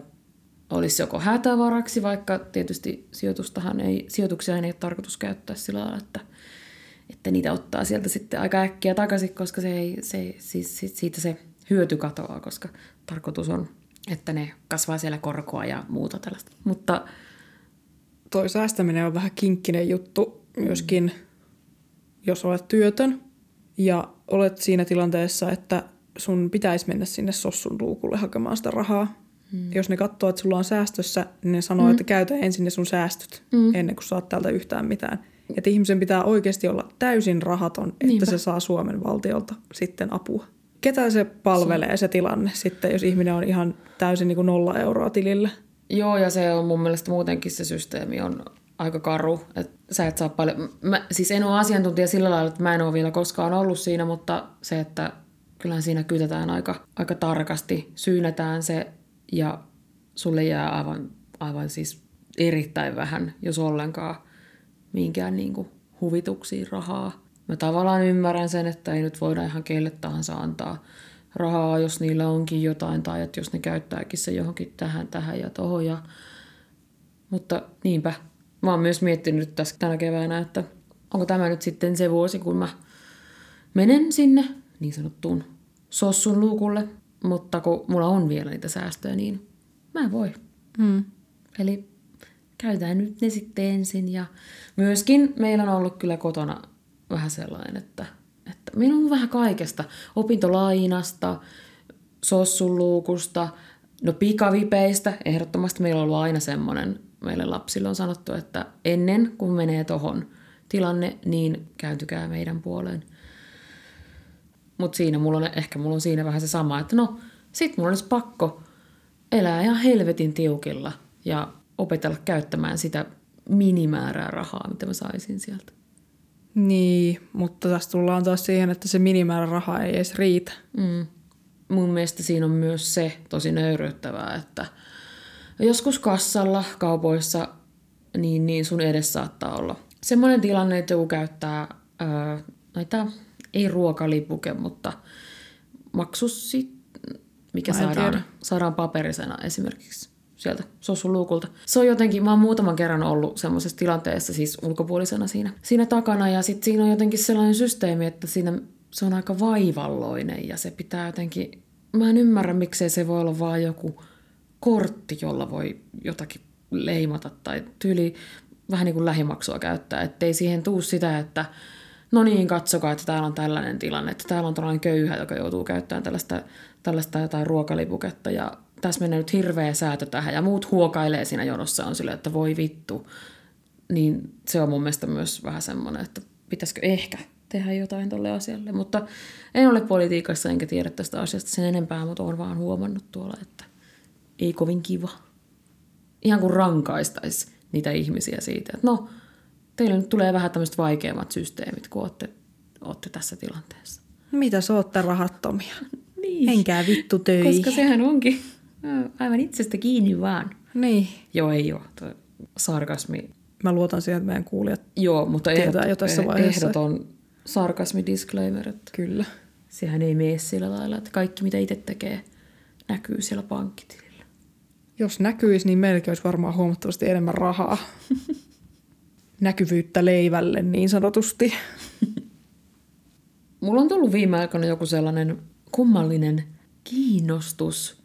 olisi joko hätävaraksi, vaikka tietysti sijoitustahan ei, sijoituksia ei ole tarkoitus käyttää sillä lailla, että, että niitä ottaa sieltä sitten aika äkkiä takaisin, koska se ei, se, siis, siitä se hyöty katoaa, koska tarkoitus on, että ne kasvaa siellä korkoa ja muuta tällaista. Mutta toi säästäminen on vähän kinkkinen juttu myöskin, mm. jos olet työtön ja olet siinä tilanteessa, että sun pitäisi mennä sinne sossun luukulle hakemaan sitä rahaa. Mm. Jos ne katsoo, että sulla on säästössä, niin ne sanoo, mm. että käytä ensin ne sun säästöt mm. ennen kuin saat täältä yhtään mitään. Että ihmisen pitää oikeasti olla täysin rahaton, että Niinpä. se saa Suomen valtiolta sitten apua. Ketä se palvelee se tilanne sitten, jos ihminen on ihan täysin niin kuin nolla euroa tilillä? Joo, ja se on mun mielestä muutenkin se systeemi on aika karu. Että sä et saa paljon... Mä, siis en ole asiantuntija sillä lailla, että mä en ole vielä koskaan ollut siinä, mutta se, että kyllähän siinä kytetään aika, aika tarkasti, syynetään se ja sulle jää aivan, aivan siis erittäin vähän, jos ollenkaan, minkään niin kuin huvituksiin rahaa. Mä tavallaan ymmärrän sen, että ei nyt voida ihan kelle tahansa antaa rahaa, jos niillä onkin jotain, tai että jos ne käyttääkin se johonkin tähän, tähän ja tohon. Ja... Mutta niinpä, mä oon myös miettinyt tässä tänä keväänä, että onko tämä nyt sitten se vuosi, kun mä menen sinne niin sanottuun sossun luukulle, mutta kun mulla on vielä niitä säästöjä, niin mä voi. Hmm. Eli käytään nyt ne sitten ensin. Ja myöskin meillä on ollut kyllä kotona vähän sellainen, että, että meillä on vähän kaikesta. Opintolainasta, sossunluukusta, no pikavipeistä. Ehdottomasti meillä on ollut aina semmoinen, meille lapsille on sanottu, että ennen kuin menee tohon tilanne, niin kääntykää meidän puoleen. Mutta siinä mulla on, ehkä mulla on siinä vähän se sama, että no, sit mulla olisi pakko elää ihan helvetin tiukilla ja opetella käyttämään sitä minimäärää rahaa, mitä mä saisin sieltä. Niin, mutta tässä tullaan taas siihen, että se minimäärä rahaa ei edes riitä. Mm. Mun mielestä siinä on myös se tosi nöyryyttävää, että joskus kassalla kaupoissa niin, niin sun edes saattaa olla semmoinen tilanne, että joku käyttää ää, näitä, ei ruokalipuke, mutta maksussit, mikä saadaan, saadaan paperisena esimerkiksi sieltä sossun luukulta. Se on jotenkin, mä oon muutaman kerran ollut semmoisessa tilanteessa siis ulkopuolisena siinä, siinä takana ja sitten siinä on jotenkin sellainen systeemi, että siinä se on aika vaivalloinen ja se pitää jotenkin, mä en ymmärrä miksei se voi olla vaan joku kortti, jolla voi jotakin leimata tai tyyli vähän niin kuin lähimaksua käyttää, ettei siihen tuu sitä, että no niin, katsokaa, että täällä on tällainen tilanne, että täällä on tällainen köyhä, joka joutuu käyttämään tällaista, tällaista jotain ruokalipuketta ja tässä menee nyt hirveä säätö tähän ja muut huokailee siinä jonossa on sille, että voi vittu. Niin se on mun mielestä myös vähän semmoinen, että pitäisikö ehkä tehdä jotain tolle asialle. Mutta en ole politiikassa enkä tiedä tästä asiasta sen enempää, mutta olen vaan huomannut tuolla, että ei kovin kiva. Ihan kuin rankaistaisi niitä ihmisiä siitä, että no, teille nyt tulee vähän tämmöiset vaikeammat systeemit, kun olette, olette tässä tilanteessa. Mitä sä ootte rahattomia? Niin. Enkää vittu töihin. Koska sehän onkin aivan itsestä kiinni vaan. Niin. Joo, ei ole. Tuo sarkasmi. Mä luotan siihen, että meidän kuulijat Joo, mutta tietää jo tässä vaiheessa. ehdoton sarkasmi disclaimer. Että Kyllä. Sehän ei mene sillä lailla, että kaikki mitä itse tekee näkyy siellä pankkitilillä. Jos näkyisi, niin meilläkin olisi varmaan huomattavasti enemmän rahaa. Näkyvyyttä leivälle niin sanotusti. Mulla on tullut viime aikoina joku sellainen kummallinen kiinnostus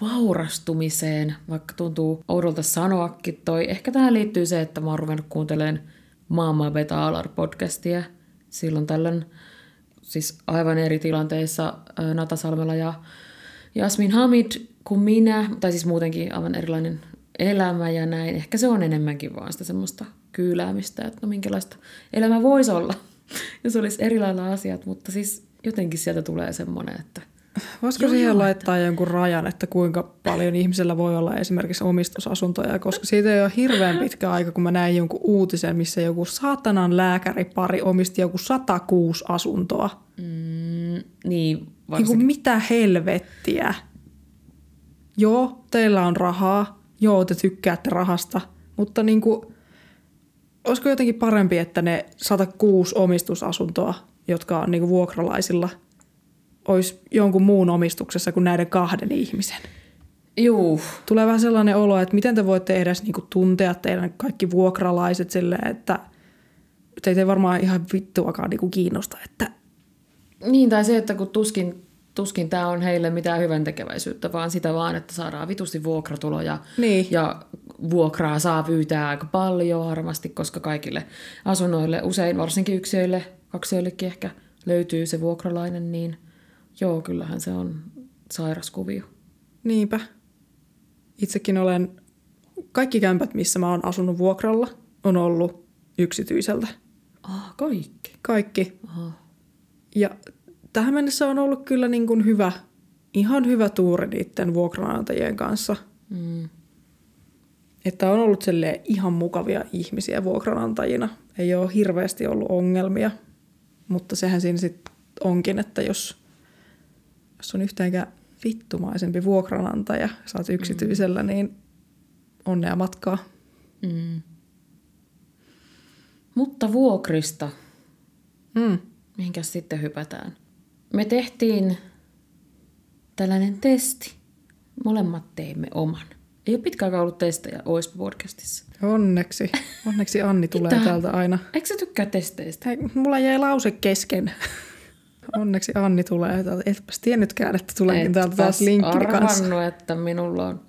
vaurastumiseen, vaikka tuntuu oudolta sanoakin toi. Ehkä tähän liittyy se, että mä oon ruvennut kuuntelemaan Maailman Beta Alar podcastia. Silloin tällöin siis aivan eri tilanteissa Nata Salmela ja Jasmin Hamid kuin minä, tai siis muutenkin aivan erilainen elämä ja näin. Ehkä se on enemmänkin vaan sitä semmoista kyyläämistä, että no minkälaista elämä voisi olla, jos olisi erilailla asiat, mutta siis jotenkin sieltä tulee semmoinen, että Voisiko Joo, siihen laittaa että... jonkun rajan, että kuinka paljon ihmisellä voi olla esimerkiksi omistusasuntoja, koska siitä ei ole hirveän pitkä aika, kun mä näin jonkun uutisen, missä joku saatanan lääkäripari omisti joku 106 asuntoa. Mm, niin, varsinkin. niin mitä helvettiä? Joo, teillä on rahaa. Joo, te tykkäätte rahasta. Mutta niin kuin, olisiko jotenkin parempi, että ne 106 omistusasuntoa, jotka on niin kuin vuokralaisilla – olisi jonkun muun omistuksessa kuin näiden kahden ihmisen. Juu. Tulee vähän sellainen olo, että miten te voitte edes niinku tuntea teidän kaikki vuokralaiset silleen, että teitä ei varmaan ihan vittuakaan niinku kiinnosta. Että... Niin, tai se, että kun tuskin, tuskin tämä on heille mitään hyvän tekeväisyyttä, vaan sitä vaan, että saadaan vitusti vuokratuloja. Niin. Ja vuokraa saa pyytää aika paljon varmasti, koska kaikille asunnoille, usein varsinkin yksiöille, kaksiöillekin ehkä löytyy se vuokralainen, niin – Joo, kyllähän se on sairas kuvio. Niinpä. Itsekin olen, kaikki kämpät, missä mä oon asunut vuokralla, on ollut yksityiseltä. Ah, kaikki? Kaikki. Aha. Ja tähän mennessä on ollut kyllä niin kuin hyvä, ihan hyvä tuuri niiden vuokranantajien kanssa. Mm. Että on ollut ihan mukavia ihmisiä vuokranantajina. Ei ole hirveästi ollut ongelmia, mutta sehän siinä sitten onkin, että jos jos on yhtäänkään vittumaisempi vuokranantaja, sä oot yksityisellä, mm. niin onnea matkaa. Mm. Mutta vuokrista, mm. mihinkäs sitten hypätään? Me tehtiin tällainen testi. Molemmat teimme oman. Ei ole pitkään ollut testejä OISP podcastissa. Onneksi. Onneksi Anni tulee täältä aina. Eikö sä tykkää testeistä? Hei, mulla jäi lause kesken. Onneksi Anni tulee. Etpäs tiennytkään, että tuleekin Et täältä taas linkki kanssa. että minulla on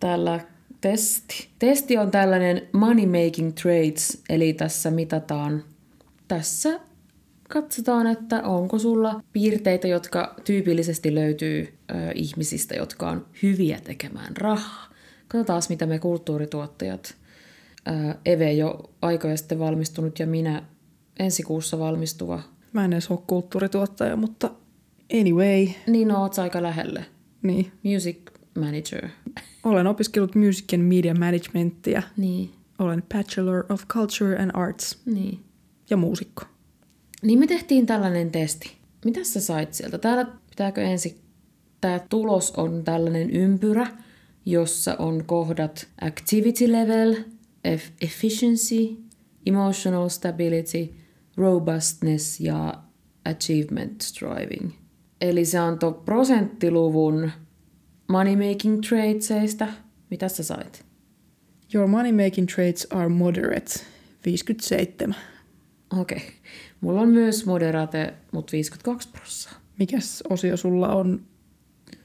täällä testi. Testi on tällainen money making trades, eli tässä mitataan, tässä katsotaan, että onko sulla piirteitä, jotka tyypillisesti löytyy ö, ihmisistä, jotka on hyviä tekemään rahaa. Katsotaan, mitä me kulttuurituottajat, ö, Eve jo aikoja sitten valmistunut ja minä ensi kuussa valmistuva Mä en edes ole kulttuurituottaja, mutta anyway. Niin, no, oot aika lähelle. Niin. Music manager. Olen opiskellut music and media managementia. Niin. Olen Bachelor of Culture and Arts. Niin. Ja muusikko. Niin me tehtiin tällainen testi. Mitä sä sait sieltä? Täällä pitääkö ensin... Tämä tulos on tällainen ympyrä, jossa on kohdat activity level, efficiency, emotional stability – robustness ja achievement striving. Eli se antoi prosenttiluvun money making tradesista. Mitä sä sait? Your money making trades are moderate. 57. Okei. Okay. Mulla on myös moderate, mutta 52 prosenttia. Mikäs osio sulla on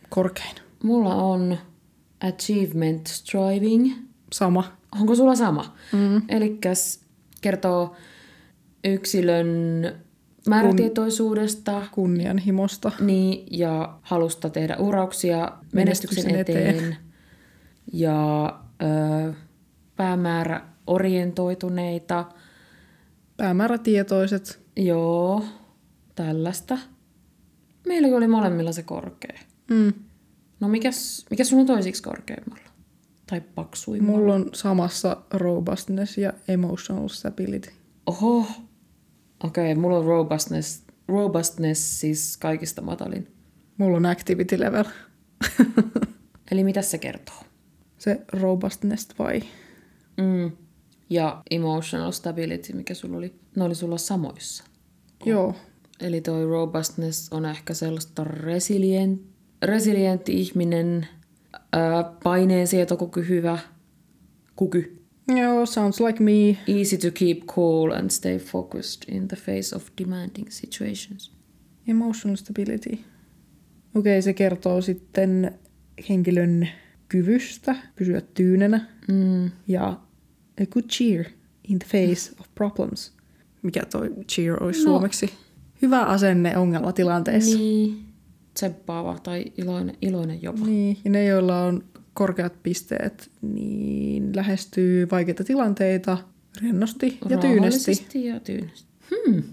korkein? Mulla on achievement striving. Sama. Onko sulla sama? Mm. Eli kertoo yksilön määrätietoisuudesta. Kunnianhimosta. Niin, ja halusta tehdä urauksia menestyksen, menestyksen eteen. eteen. Ja ö, päämäärä orientoituneita. Päämäärätietoiset. Joo, tällaista. Meillä oli molemmilla se korkea. Mm. No mikäs, mikäs sun on toisiksi korkeimmalla? Tai paksuimmalla? Mulla on samassa robustness ja emotional stability. Oho, Okei, okay, mulla on robustness, robustness siis kaikista matalin. Mulla on activity level. Eli mitä se kertoo? Se robustness vai? Mm. Ja emotional stability, mikä sulla oli? Ne oli sulla samoissa. Joo. Eli toi robustness on ehkä sellaista resilient, resilientti ihminen, Ää, paineensietokyky hyvä. Kuky. Joo, sounds like me. Easy to keep cool and stay focused in the face of demanding situations. Emotional stability. Okei, okay, se kertoo sitten henkilön kyvystä pysyä tyynenä Mm. ja a good cheer in the face of problems. Mikä toi cheer olisi no. suomeksi? Hyvä asenne ongelmatilanteessa. Niin. Tsemppaava tai iloinen, iloinen jopa. Niin, ja ne, joilla on korkeat pisteet, niin lähestyy vaikeita tilanteita rennosti ja tyynesti. Ja tyynesti. Hmm.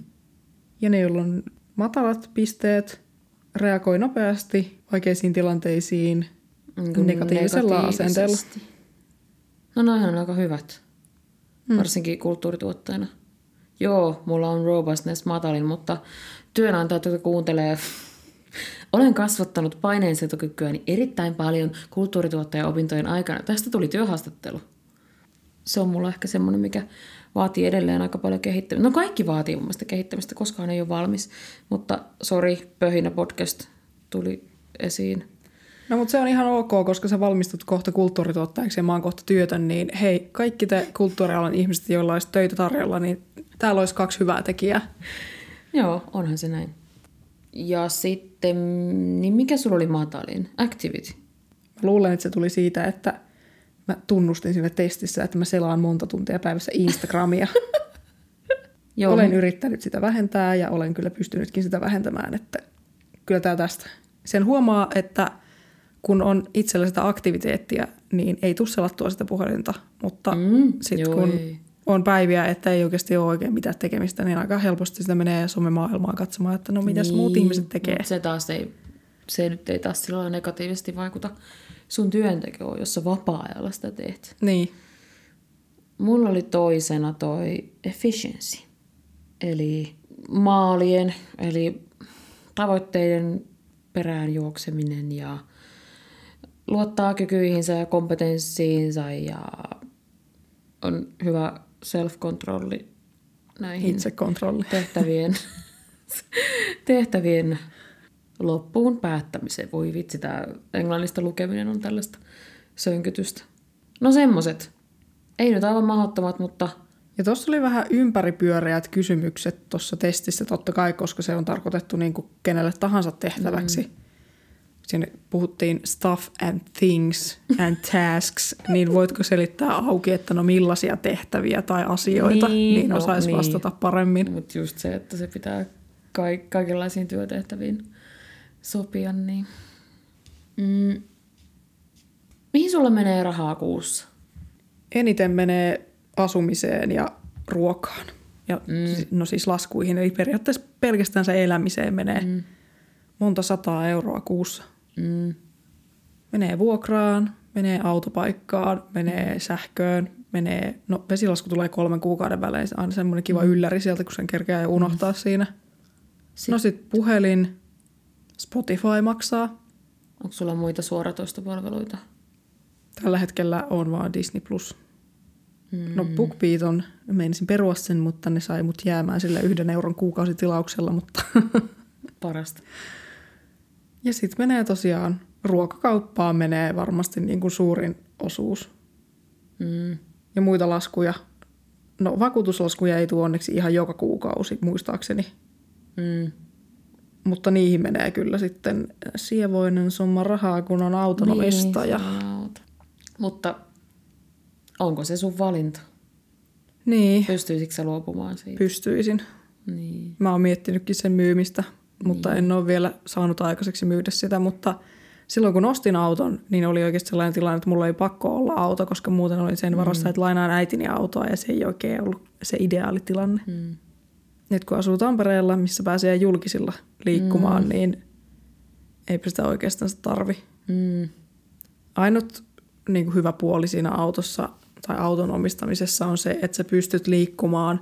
Ja ne, joilla on matalat pisteet, reagoi nopeasti vaikeisiin tilanteisiin Niin negatiivisella asenteella. No noihän on aika hyvät. Hmm. Varsinkin kulttuurituotteena. Joo, mulla on robustness matalin, mutta työnantajat, jotka kuuntelee, olen kasvattanut paineensietokykyäni erittäin paljon kulttuurituottaja-opintojen aikana. Tästä tuli työhaastattelu. Se on mulla ehkä semmoinen, mikä vaatii edelleen aika paljon kehittämistä. No kaikki vaatii mun mielestä kehittämistä, koskaan ei ole valmis. Mutta sori, pöhinä podcast tuli esiin. No mutta se on ihan ok, koska sä valmistut kohta kulttuurituottajaksi ja mä oon kohta työtön, niin hei, kaikki te kulttuurialan ihmiset, joilla olisi töitä tarjolla, niin täällä olisi kaksi hyvää tekijää. Joo, onhan se näin. Ja sitten, niin mikä sulla oli matalin? Activity. Mä luulen, että se tuli siitä, että mä tunnustin siinä testissä, että mä selaan monta tuntia päivässä Instagramia. Joo, olen yrittänyt sitä vähentää ja olen kyllä pystynytkin sitä vähentämään, että kyllä tämä tästä. Sen huomaa, että kun on itsellä sitä aktiviteettia, niin ei tule selattua sitä puhelinta, mutta Mm, sitten kun ei. On päiviä, että ei oikeasti ole oikein mitään tekemistä, niin aika helposti sitä menee somemaailmaan katsomaan, että no mitäs muut ihmiset tekee. Se taas ei, se nyt ei taas lailla negatiivisesti vaikuta sun työntekoon, jos sä vapaa-ajalla sitä teet. Niin, Mulla oli toisena toi efficiency, eli maalien, eli tavoitteiden perään juokseminen ja luottaa kykyihinsä ja kompetenssiinsa ja on hyvä self-kontrolli näihin itsekontrolli. tehtävien, tehtävien loppuun päättämiseen. Voi vitsi, tämä englannista lukeminen on tällaista sönkytystä. No semmoset. Ei nyt aivan mahdottomat, mutta Ja tuossa oli vähän ympäripyöreät kysymykset tuossa testissä, totta kai, koska se on tarkoitettu niin kuin kenelle tahansa tehtäväksi. Mm. Siinä puhuttiin stuff and things and tasks, niin voitko selittää auki, että no millaisia tehtäviä tai asioita, Niin, niin, no osaisi niin. vastata paremmin. Mutta just se, että se pitää ka- kaikenlaisiin työtehtäviin sopia, niin... Mm. Mihin sulla menee rahaa kuussa? Eniten menee asumiseen ja ruokaan. Ja mm. no siis laskuihin, eli periaatteessa pelkästään se elämiseen menee mm. monta sataa euroa kuussa. Mm. Menee vuokraan, menee autopaikkaan, menee sähköön, menee, no vesilasku tulee kolmen kuukauden välein, se on aina semmoinen kiva Mm. ylläri sieltä, kun sen kerkeää jo unohtaa siinä. No sit puhelin, Spotify maksaa. Onko sulla muita suoratoistopalveluita? Tällä hetkellä on vaan Disney+. Plus. Mm. No BookBeat on, menisin perua sen, mutta ne sai mut jäämään sille yhden euron kuukausitilauksella, mutta Parasta. Ja sitten menee tosiaan, ruokakauppaan menee varmasti niin kuin suurin osuus. Mm. Ja muita laskuja. No vakuutuslaskuja ei tule onneksi ihan joka kuukausi, muistaakseni. Mm. Mutta niihin menee kyllä sitten sievoinen summa rahaa, kun on auton. Niin. Mutta onko se sun valinta? Niin, Pystyisikö sä luopumaan siitä? pystyisin. niin. Mä oon miettinytkin sen myymistä, mutta en ole vielä saanut aikaiseksi myydä sitä. Mutta silloin kun ostin auton, niin oli oikeasti sellainen tilanne, että mulla ei pakko olla auto, koska muuten olin sen varassa, että lainaan äitini autoa ja se ei oikein ollut se ideaali tilanne. Mm. Nyt kun asuu Tampereella, missä pääsee julkisilla liikkumaan, mm. niin eipä sitä oikeastaan tarvi. Mm. Ainut niin kuin hyvä puoli siinä autossa tai auton omistamisessa on se, että sä pystyt liikkumaan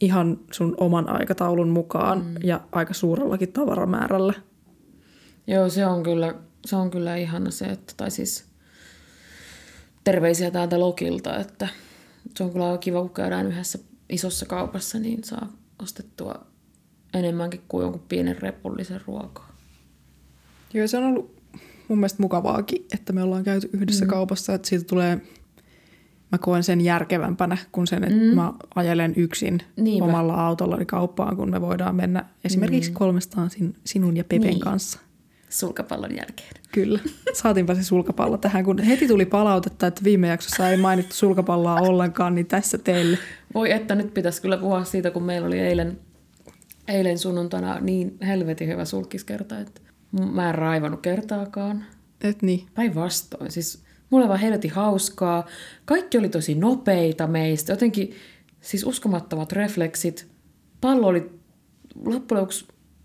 ihan sun oman aikataulun mukaan mm. ja aika suurellakin tavaramäärällä. Joo, se on kyllä, se on kyllä ihana se, että, tai siis terveisiä täältä Lokilta, että se on kyllä aika kiva, kun käydään yhdessä isossa kaupassa, niin saa ostettua enemmänkin kuin jonkun pienen repullisen ruokaa. Joo, se on ollut mun mielestä mukavaakin, että me ollaan käyty yhdessä mm. kaupassa, että siitä tulee, mä koen sen järkevämpänä kuin sen, että mm. mä ajelen yksin Niinpä. omalla autollani kauppaan, kun me voidaan mennä esimerkiksi mm. kolmestaan sin, sinun ja Pepen niin. kanssa. Sulkapallon jälkeen. Kyllä. Saatiinpa se sulkapallo tähän, kun heti tuli palautetta, että viime jaksossa ei mainittu sulkapalloa ollenkaan, niin tässä teille. Voi että nyt pitäisi kyllä puhua siitä, kun meillä oli eilen, eilen sunnuntaina niin helvetin hyvä sulkiskerta, että Mä en raivannut kertaakaan. Et niin. Päinvastoin. Siis mulla vaan helvetin hauskaa. Kaikki oli tosi nopeita meistä. Jotenkin siis uskomattomat refleksit. Pallo oli loppujen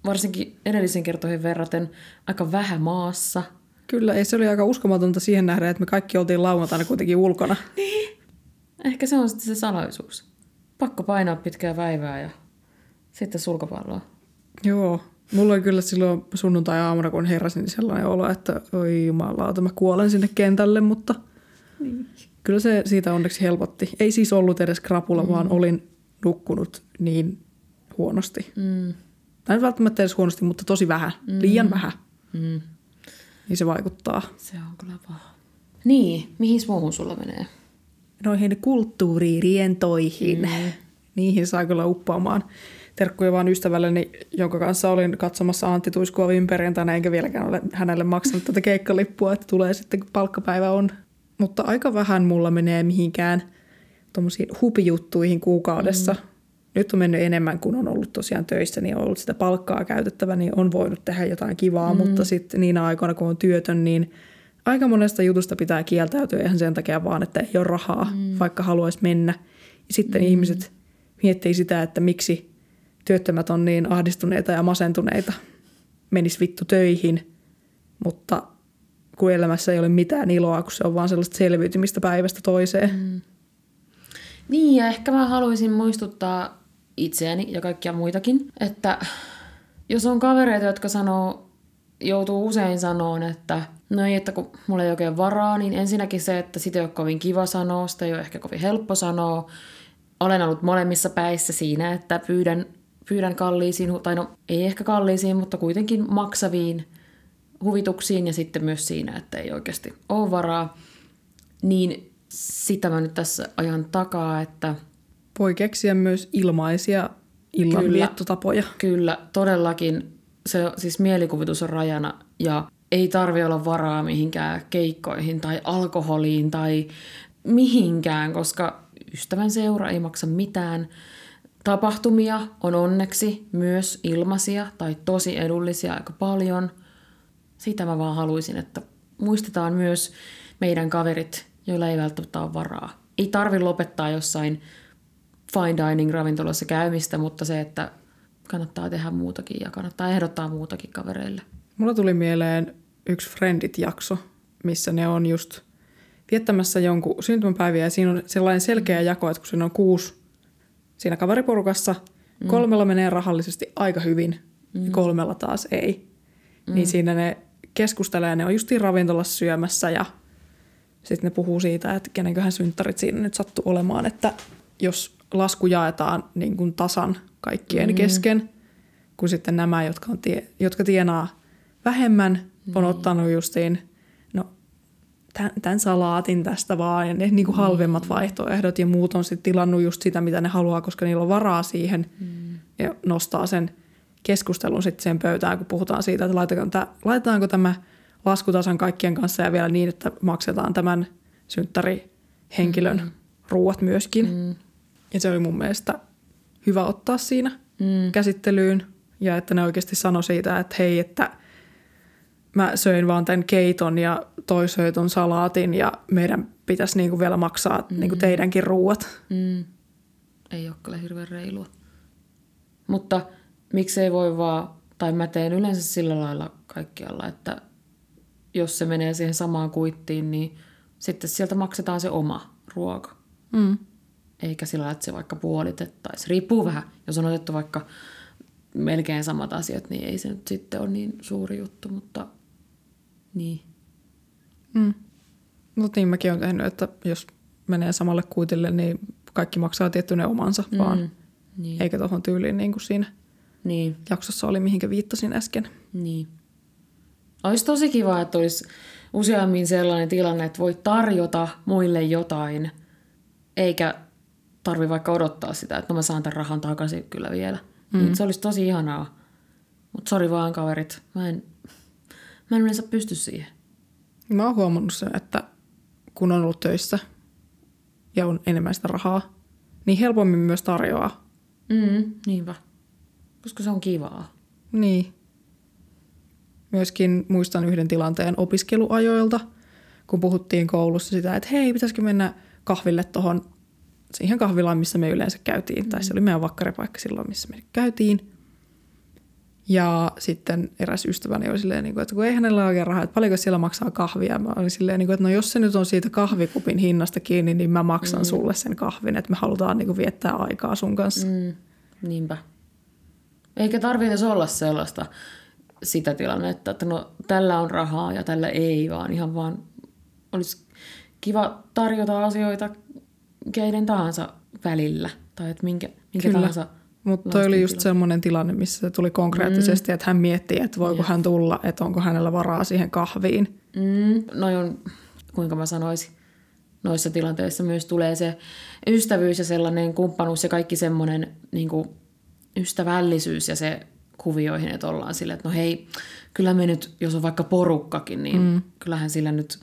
varsinkin edellisen kertoihin verraten aika vähän maassa. Kyllä, ja se oli aika uskomatonta siihen nähdä, että me kaikki oltiin lauantaina kuitenkin ulkona. Niin. Ehkä se on sitten se salaisuus. Pakko painaa pitkää päivää ja sitten sulkapalloa. Joo, Mulla oli kyllä silloin sunnuntai-aamuna, kun heräsin, niin sellainen olo, että oi jumalauta, mä kuolen sinne kentälle, mutta niin. kyllä se siitä onneksi helpotti. Ei siis ollut edes krapula, mm. vaan olin nukkunut niin huonosti. Mm. Tai välttämättä edes huonosti, mutta tosi vähän. Mm. Liian vähän. Mm. Niin se vaikuttaa. Se on kyllä paha. Niin, mihin muuhun sulla menee? Noihin kulttuuririentoihin. Mm. Niihin saa kyllä uppoamaan terkkuja vaan ystävälleni, jonka kanssa olin katsomassa Antti Tuiskua viime perjantaina, enkä vieläkään ole hänelle maksanut tätä keikkalippua, että tulee sitten kun palkkapäivä on. Mutta aika vähän mulla menee mihinkään tuommoisiin hupijuttuihin kuukaudessa. Mm. Nyt on mennyt enemmän, kun on ollut tosiaan töissä, niin on ollut sitä palkkaa käytettävä, niin on voinut tehdä jotain kivaa, mm. mutta sitten niinä aikoina, kun on työtön, niin aika monesta jutusta pitää kieltäytyä ihan sen takia vaan, että ei ole rahaa, mm. vaikka haluaisi mennä. Ja sitten mm. ihmiset miettii sitä, että miksi työttömät on niin ahdistuneita ja masentuneita, menis vittu töihin, mutta kun elämässä ei ole mitään iloa, kun se on vaan sellaista selviytymistä päivästä toiseen. Mm. Niin, ja ehkä mä haluaisin muistuttaa itseäni ja kaikkia muitakin, että jos on kavereita, jotka sanoo, joutuu usein sanoon, että no ei, että kun mulla ei oikein varaa, niin ensinnäkin se, että sitä ei ole kovin kiva sanoa, sitä ei ole ehkä kovin helppo sanoa. Olen ollut molemmissa päissä siinä, että pyydän pyydän kalliisiin, tai no ei ehkä kalliisiin, mutta kuitenkin maksaviin huvituksiin ja sitten myös siinä, että ei oikeasti ole varaa, niin sitä mä nyt tässä ajan takaa, että... Voi keksiä myös ilmaisia illanviettotapoja. Kyllä, kyllä, todellakin. Se, siis mielikuvitus on rajana ja ei tarvi olla varaa mihinkään keikkoihin tai alkoholiin tai mihinkään, koska ystävän seura ei maksa mitään – Tapahtumia on onneksi myös ilmaisia tai tosi edullisia aika paljon. Sitä mä vaan haluaisin, että muistetaan myös meidän kaverit, joilla ei välttämättä ole varaa. Ei tarvi lopettaa jossain fine dining ravintolassa käymistä, mutta se, että kannattaa tehdä muutakin ja kannattaa ehdottaa muutakin kavereille. Mulla tuli mieleen yksi Friendit-jakso, missä ne on just viettämässä jonkun syntymäpäiviä ja siinä on sellainen selkeä jako, että kun siinä on kuusi siinä kaveriporukassa. Mm. Kolmella menee rahallisesti aika hyvin mm. ja kolmella taas ei. Mm. Niin siinä ne keskustelee, ne on justiin ravintolassa syömässä ja sitten ne puhuu siitä, että kenenköhän synttärit siinä nyt sattuu olemaan, että jos lasku jaetaan niin kuin tasan kaikkien mm. kesken, kun sitten nämä, jotka, on tie, jotka tienaa vähemmän, on mm. ottanut justiin tämän salaatin tästä vaan ja ne niin kuin halvemmat mm. vaihtoehdot ja muut on sitten tilannut just sitä, mitä ne haluaa, koska niillä on varaa siihen mm. ja nostaa sen keskustelun sitten sen pöytään, kun puhutaan siitä, että laitetaanko tämä, laitetaanko tämä laskutasan kaikkien kanssa ja vielä niin, että maksetaan tämän synttärihenkilön mm. ruuat myöskin. Mm. Ja se oli mun mielestä hyvä ottaa siinä mm. käsittelyyn ja että ne oikeasti sanoi siitä, että hei, että – mä söin vaan tämän keiton ja toi söi ton salaatin ja meidän pitäisi niinku vielä maksaa mm. niinku teidänkin ruuat. Mm. Ei ole kyllä hirveän reilua. Mutta miksei voi vaan, tai mä teen yleensä sillä lailla kaikkialla, että jos se menee siihen samaan kuittiin, niin sitten sieltä maksetaan se oma ruoka. Mm. Eikä sillä että se vaikka puolitettaisiin. Riippuu vähän. Jos on otettu vaikka melkein samat asiat, niin ei se nyt sitten ole niin suuri juttu, mutta niin. Mm. No niin mäkin olen tehnyt, että jos menee samalle kuitille, niin kaikki maksaa tietty ne omansa mm. vaan. Niin. Eikä tuohon tyyliin niin kuin siinä niin. jaksossa oli, mihinkä viittasin äsken. Niin. Olisi tosi kiva, että olisi useammin sellainen tilanne, että voi tarjota muille jotain, eikä tarvi vaikka odottaa sitä, että no mä saan tämän rahan takaisin kyllä vielä. Mm. Niin se olisi tosi ihanaa. Mutta sori vaan kaverit, mä en, mä en yleensä pysty siihen. Mä oon huomannut sen, että kun on ollut töissä ja on enemmän sitä rahaa, niin helpommin myös tarjoaa. Mm, niinpä. Koska se on kivaa. Niin. Myöskin muistan yhden tilanteen opiskeluajoilta, kun puhuttiin koulussa sitä, että hei, pitäisikö mennä kahville tuohon siihen kahvilaan, missä me yleensä käytiin. Mm. Tai se oli meidän vakkaripaikka silloin, missä me käytiin. Ja sitten eräs ystäväni oli silleen, niin että kun ei hänellä ole oikein rahaa, että paljonko siellä maksaa kahvia. Mä olin silleen, niin että no jos se nyt on siitä kahvikupin hinnasta kiinni, niin mä maksan mm. sulle sen kahvin, että me halutaan niin viettää aikaa sun kanssa. Mm. Niinpä. Eikä tarvitse olla sellaista sitä tilannetta, että no tällä on rahaa ja tällä ei, vaan ihan vaan olisi kiva tarjota asioita keiden tahansa välillä. Tai että minkä, minkä Kyllä. tahansa mutta toi oli just semmoinen tilanne, missä se tuli konkreettisesti, mm. että hän miettii, että voiko ja. hän tulla, että onko hänellä varaa siihen kahviin. Mm. No on, kuinka mä sanoisin, noissa tilanteissa myös tulee se ystävyys ja sellainen kumppanuus ja kaikki semmoinen niin ystävällisyys ja se kuvioihin, että ollaan sille, että no hei, kyllä me nyt, jos on vaikka porukkakin, niin mm. kyllähän sillä nyt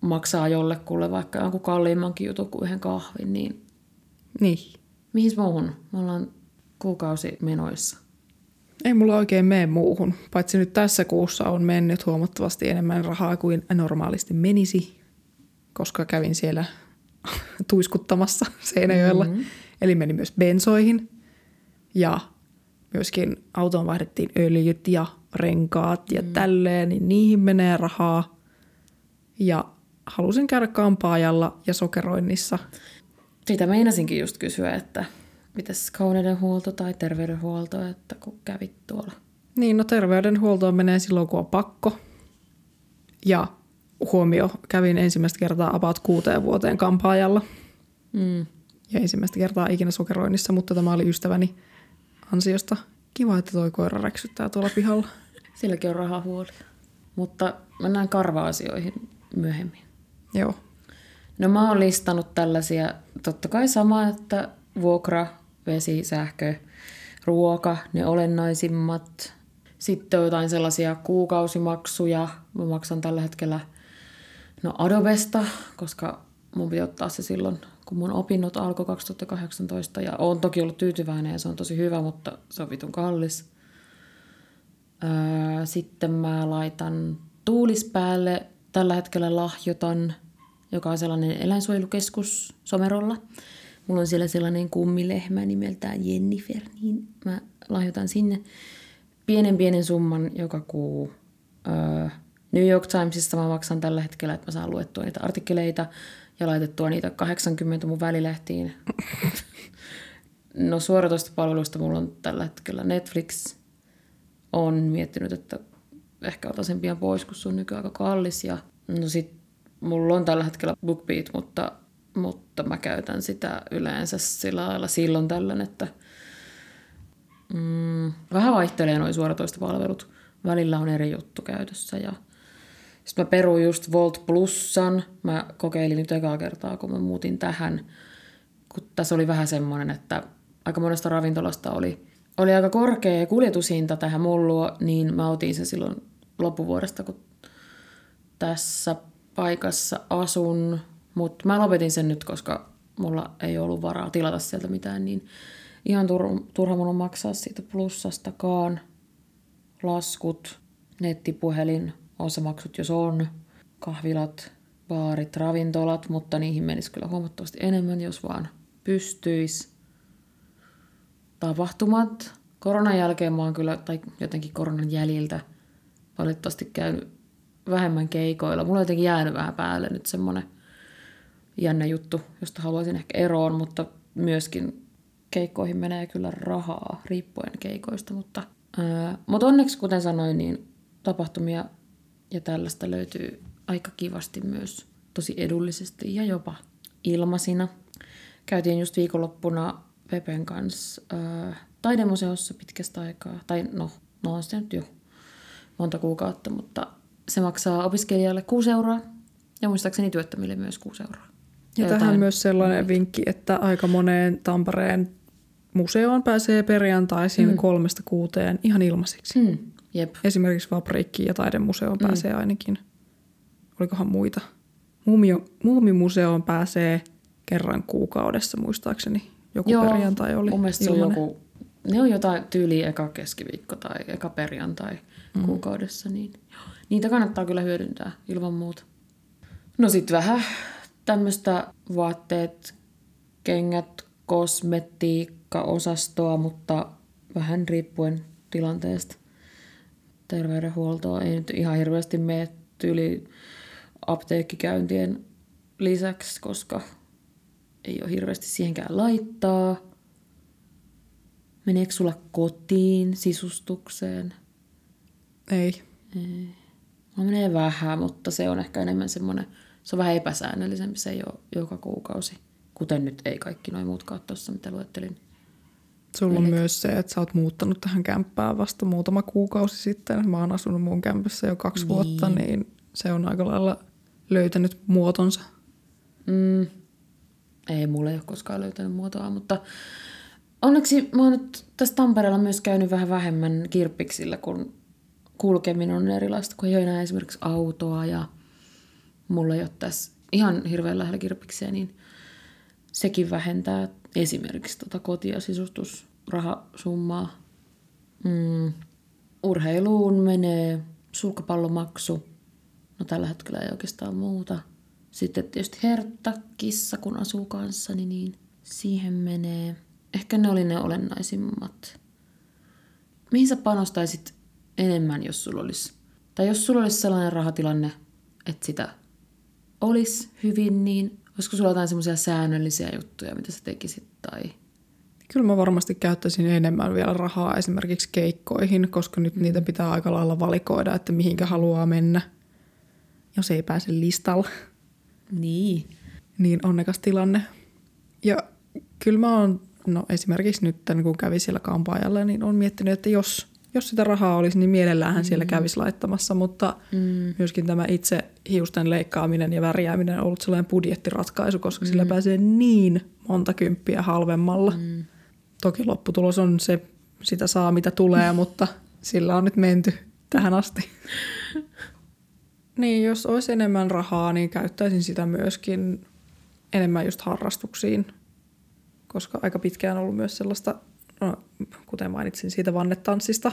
maksaa jollekulle vaikka jonkun kalliimmankin jutun kuin yhden kahvin, niin... Niin. Mihin muuhun? Me ollaan kuukausimenoissa. Ei mulla oikein mene muuhun, paitsi nyt tässä kuussa on mennyt huomattavasti enemmän rahaa kuin normaalisti menisi, koska kävin siellä tuiskuttamassa Seinäjoella. Mm-hmm. Eli meni myös bensoihin ja myöskin autoon vaihdettiin öljyt ja renkaat ja mm. tälleen, niin niihin menee rahaa. Ja halusin käydä kampaajalla ja sokeroinnissa. Sitä meinasinkin just kysyä, että mitäs kauneudenhuolto tai terveydenhuolto, että kun kävit tuolla? Niin, no terveydenhuoltoon menee silloin, kun on pakko. Ja huomio, kävin ensimmäistä kertaa about kuuteen vuoteen kampaajalla. Mm. Ja ensimmäistä kertaa ikinä sokeroinnissa, mutta tämä oli ystäväni ansiosta. Kiva, että toi koira räksyttää tuolla pihalla. Silläkin on rahahuoli. Mutta mennään karva-asioihin myöhemmin. Joo. No mä oon listannut tällaisia, totta kai sama, että vuokra, vesi, sähkö, ruoka, ne olennaisimmat. Sitten on jotain sellaisia kuukausimaksuja. Mä maksan tällä hetkellä no Adobesta, koska mun piti ottaa se silloin, kun mun opinnot alkoi 2018. Ja oon toki ollut tyytyväinen ja se on tosi hyvä, mutta se on vitun kallis. sitten mä laitan tuulis päälle. Tällä hetkellä lahjotan, joka on sellainen eläinsuojelukeskus Somerolla. Mulla on siellä sellainen kummilehmä nimeltään Jennifer, niin mä lahjoitan sinne pienen pienen summan joka kuu. Öö, New York Timesista mä maksan tällä hetkellä, että mä saan luettua niitä artikkeleita ja laitettua niitä 80 mun välilehtiin. no suoratoista palveluista mulla on tällä hetkellä Netflix. On miettinyt, että ehkä otan sen pian pois, kun se on nykyään aika kallis. Ja no sit mulla on tällä hetkellä BookBeat, mutta mutta mä käytän sitä yleensä sillä lailla silloin tällöin, että mm, vähän vaihtelee noin suoratoistopalvelut. Välillä on eri juttu käytössä ja sitten mä peruin just Volt Plusan. Mä kokeilin nyt ekaa kertaa, kun mä muutin tähän. Kun tässä oli vähän semmoinen, että aika monesta ravintolasta oli, oli aika korkea kuljetushinta tähän mullua, niin mä otin sen silloin loppuvuodesta, kun tässä paikassa asun. Mutta mä lopetin sen nyt, koska mulla ei ollut varaa tilata sieltä mitään, niin ihan tur- turha mun on maksaa siitä plussastakaan. Laskut, nettipuhelin, osamaksut jos on, kahvilat, baarit, ravintolat, mutta niihin menisi kyllä huomattavasti enemmän, jos vaan pystyisi. Tapahtumat. Koronan jälkeen mä oon kyllä, tai jotenkin koronan jäljiltä, valitettavasti käynyt vähemmän keikoilla. Mulla on jotenkin jäänyt vähän päälle nyt semmoinen jännä juttu, josta haluaisin ehkä eroon, mutta myöskin keikkoihin menee kyllä rahaa riippuen keikoista, mutta, ää, mutta onneksi kuten sanoin, niin tapahtumia ja tällaista löytyy aika kivasti myös tosi edullisesti ja jopa ilmaisina. Käytiin just viikonloppuna Pepen kanssa ää, taidemuseossa pitkästä aikaa, tai no, no on se nyt jo monta kuukautta, mutta se maksaa opiskelijalle 6 euroa ja muistaakseni työttömille myös 6 euroa. Ja, ja tähän myös sellainen vinkki, että aika moneen Tampereen museoon pääsee perjantaisin mm. kolmesta kuuteen ihan ilmaiseksi. Mm. Jep. Esimerkiksi Fabriikkiin ja taidemuseoon mm. pääsee ainakin. Olikohan muita? Muumio, Muumimuseoon pääsee kerran kuukaudessa muistaakseni. Joku Joo, perjantai oli mun mielestä se on joku, ne on jotain tyyli eka keskiviikko tai eka perjantai mm. kuukaudessa, niin niitä kannattaa kyllä hyödyntää ilman muuta. No sitten vähän tämmöistä vaatteet, kengät, kosmetiikka-osastoa, mutta vähän riippuen tilanteesta. Terveydenhuoltoa ei nyt ihan hirveästi mene tyyli apteekkikäyntien lisäksi, koska ei ole hirveästi siihenkään laittaa. Meneekö sulla kotiin sisustukseen? Ei. Mulla menee vähän, mutta se on ehkä enemmän semmoinen, se on vähän epäsäännöllisempi, se ei ole joka kuukausi. Kuten nyt ei kaikki noin muutkaan tuossa, mitä luettelin. Sulla on myös se, että sä oot muuttanut tähän kämppään vasta muutama kuukausi sitten. Mä oon asunut mun kämpässä jo kaksi niin. vuotta, niin se on aika lailla löytänyt muotonsa. Mm. Ei, mulla ei ole koskaan löytänyt muotoa, mutta onneksi mä oon nyt tässä Tampereella myös käynyt vähän vähemmän kirppiksillä, kun kulkeminen on erilaista, kun ei ole enää esimerkiksi autoa ja mulla ei ole tässä ihan hirveän lähellä kirppiksiä, niin sekin vähentää esimerkiksi tota koti- ja sisustusrahasummaa. Mm. Urheiluun menee sulkapallomaksu. No tällä hetkellä ei oikeastaan muuta. Sitten tietysti Hertta, kissa, kun asuu kanssani, niin siihen menee. Ehkä ne oli ne olennaisimmat. Mihin sä panostaisit enemmän, jos sulla olisi, tai jos sulla olisi sellainen rahatilanne, että sitä olisi hyvin, niin olisiko sulla jotain semmoisia säännöllisiä juttuja, mitä sä tekisit? Tai... Kyllä mä varmasti käyttäisin enemmän vielä rahaa esimerkiksi keikkoihin, koska nyt niitä pitää aika lailla valikoida, että mihinkä haluaa mennä, jos ei pääse listalla. Niin. Niin onnekas tilanne. Ja kyllä mä oon, no esimerkiksi nyt kun kävi siellä kampaajalla, niin on miettinyt, että jos, jos sitä rahaa olisi, niin mielellähän mm. siellä kävisi laittamassa, mutta mm. myöskin tämä itse hiusten leikkaaminen ja värjääminen on ollut sellainen budjettiratkaisu, koska mm. sillä pääsee niin monta kymppiä halvemmalla. Mm. Toki lopputulos on se, sitä saa mitä tulee, mutta sillä on nyt menty tähän asti. Niin, jos olisi enemmän rahaa, niin käyttäisin sitä myöskin enemmän just harrastuksiin, koska aika pitkään on ollut myös sellaista, no, kuten mainitsin siitä vannetanssista,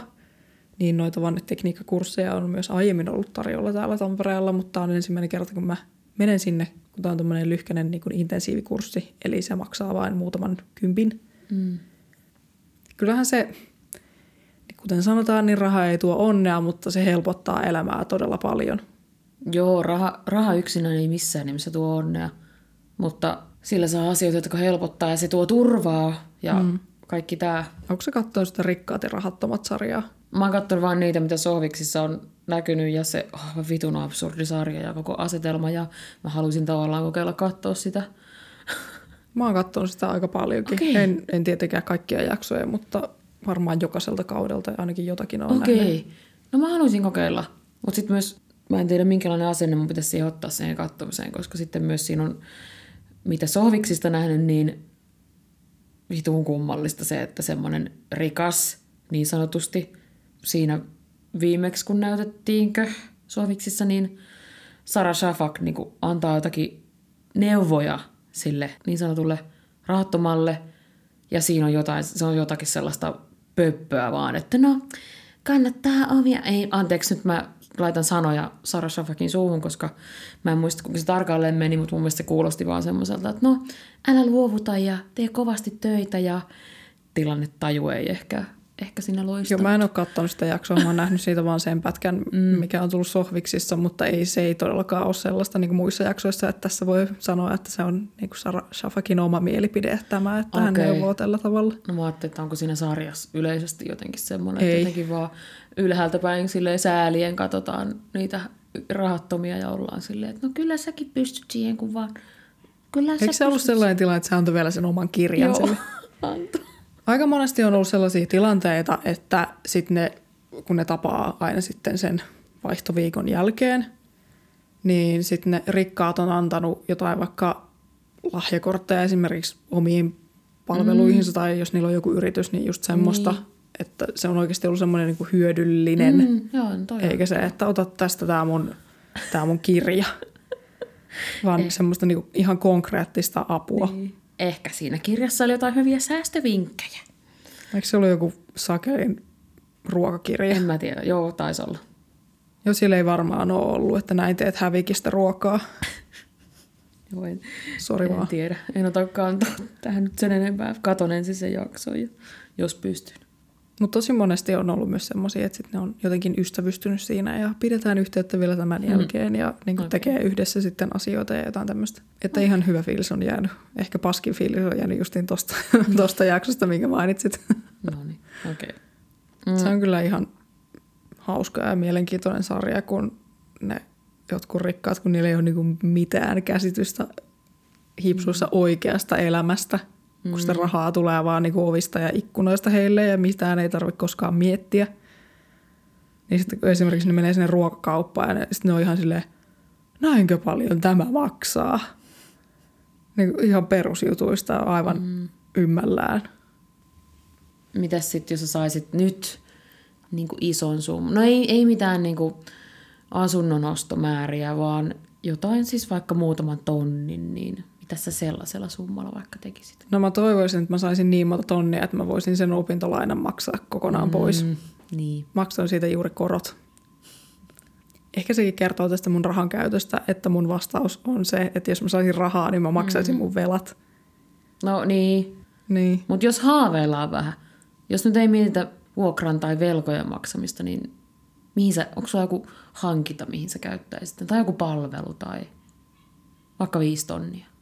niin noita vannetekniikkakursseja on myös aiemmin ollut tarjolla täällä Tampereella, mutta on ensimmäinen kerta, kun mä menen sinne, kun tämä on tämmöinen lyhkäinen niin kuin intensiivikurssi, eli se maksaa vain muutaman kympin. Mm. Kyllähän se, kuten sanotaan, niin raha ei tuo onnea, mutta se helpottaa elämää todella paljon – Joo, raha, raha yksinään ei missään nimessä tuo onnea, mutta sillä saa asioita, jotka helpottaa ja se tuo turvaa ja mm. Kaikki tämä. Onko se katsonut sitä rikkaat ja rahattomat sarjaa? Mä oon katsonut vaan niitä, mitä Sohviksissa on näkynyt ja se oh, vitun absurdi sarja ja koko asetelma ja mä haluaisin tavallaan kokeilla katsoa sitä. Mä oon katsonut sitä aika paljonkin. Okay. En, en tietenkään kaikkia jaksoja, mutta varmaan jokaiselta kaudelta ainakin jotakin on Okei. Okay. No mä haluaisin kokeilla. Mutta sitten myös mä en tiedä minkälainen asenne mun pitäisi siihen ottaa siihen katsomiseen, koska sitten myös siinä on, mitä sohviksista nähnyt, niin vituun kummallista se, että semmoinen rikas niin sanotusti siinä viimeksi kun näytettiinkö sohviksissa, niin Sara Shafak niin antaa jotakin neuvoja sille niin sanotulle rahattomalle. Ja siinä on jotain, se on jotakin sellaista pöppöä vaan, että no kannattaa omia, ei anteeksi nyt mä laitan sanoja Sara Shafakin suuhun, koska mä en muista, kuinka se tarkalleen meni, mutta mun mielestä se kuulosti vaan semmoiselta, että no, älä luovuta ja tee kovasti töitä ja tilanne taju ei ehkä, ehkä siinä loista. Joo, mä en ole katsonut sitä jaksoa, mä oon nähnyt siitä vaan sen pätkän, mm. mikä on tullut sohviksissa, mutta ei, se ei todellakaan ole sellaista niin kuin muissa jaksoissa, että tässä voi sanoa, että se on niin kuin Sara Shafakin oma mielipide tämä, että okay. hän neuvoo tällä tavalla. No mä ajattelin, että onko siinä sarjassa yleisesti jotenkin semmoinen, ei. että jotenkin vaan ylhäältä päin silleen säälien katsotaan niitä rahattomia ja ollaan silleen, että no kyllä säkin pystyt siihen, kun vaan... Kyllä Eikö se ollut sellainen tilanne, että se antoi vielä sen oman kirjan Joo, sille? antoi. Aika monesti on ollut sellaisia tilanteita, että sitten ne kun ne tapaa aina sitten sen vaihtoviikon jälkeen, niin sitten ne rikkaat on antanut jotain vaikka lahjakortteja esimerkiksi omiin palveluihinsa mm. tai jos niillä on joku yritys, niin just semmoista, niin. Että se on oikeasti ollut semmoinen niin hyödyllinen, mm, joo, toi eikä se, että ota tästä tämä mun, tää mun kirja, vaan Ei. semmoista niin ihan konkreettista apua. Niin. Ehkä siinä kirjassa oli jotain hyviä säästövinkkejä. Eikö se ollut joku sakelin ruokakirja? En mä tiedä, joo, taisi olla. Joo, siellä ei varmaan ole ollut, että näin teet hävikistä ruokaa. Joo, en, Sori en vaan. tiedä. En ota kantaa tähän nyt sen enempää. Katon ensin sen jakson, ja, jos pystyn. Mutta tosi monesti on ollut myös semmoisia, että sit ne on jotenkin ystävystynyt siinä ja pidetään yhteyttä vielä tämän mm. jälkeen ja niin okay. tekee yhdessä sitten asioita ja jotain tämmöistä. Että okay. ihan hyvä fiilis on jäänyt. Ehkä paskin fiilis on jäänyt justiin tosta, tosta jaksosta, minkä mainitsit. No niin, okei. Okay. Mm. Se on kyllä ihan hauska ja mielenkiintoinen sarja, kun ne jotkut rikkaat, kun niillä ei ole niinku mitään käsitystä hipsuissa mm. oikeasta elämästä, kun mm. sitä rahaa tulee vaan niinku ovista ja ikkunoista heille ja mitään ei tarvitse koskaan miettiä. Niin sitten kun esimerkiksi ne menee sinne ruokakauppaan ja ne, sitten ne on ihan silleen, näinkö paljon tämä maksaa? Niin ihan perusjutuista aivan mm. ymmällään. Mitäs sitten, jos sä saisit nyt niin kuin ison summan? No ei, ei mitään niin kuin asunnon ostomääriä, vaan jotain siis vaikka muutaman tonnin, niin mitä sä sellaisella summalla vaikka tekisit? No mä toivoisin, että mä saisin niin monta tonnia, että mä voisin sen opintolainan maksaa kokonaan mm, pois. Niin. Maksan siitä juuri korot. Ehkä sekin kertoo tästä mun rahan käytöstä, että mun vastaus on se, että jos mä saisin rahaa, niin mä maksaisin mm. mun velat. No niin. Niin. Mutta jos haaveillaan vähän, jos nyt ei mietitä vuokran tai velkojen maksamista, niin mihin sä, onko sulla joku hankinta, mihin sä käyttäisit? Tai joku palvelu tai vaikka viisi tonnia?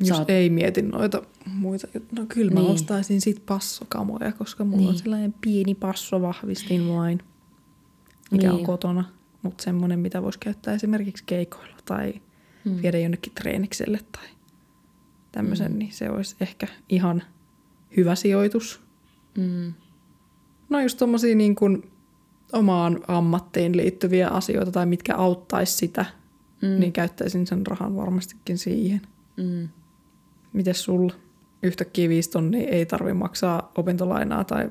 Jos Saat... ei mieti noita muita, no kyllä mä niin. ostaisin sit passokamoja, koska mulla niin. on sellainen pieni passovahvistin vain, mikä niin. on kotona. Mutta semmoinen, mitä voisi käyttää esimerkiksi keikoilla tai hmm. viedä jonnekin treenikselle tai tämmöisen, hmm. niin se olisi ehkä ihan hyvä sijoitus. Mm. No just tommosia niin kuin omaan ammattiin liittyviä asioita tai mitkä auttaisi sitä, mm. niin käyttäisin sen rahan varmastikin siihen. Mm. Mites sulla? Yhtäkkiä viisi tonnia ei tarvi maksaa opintolainaa tai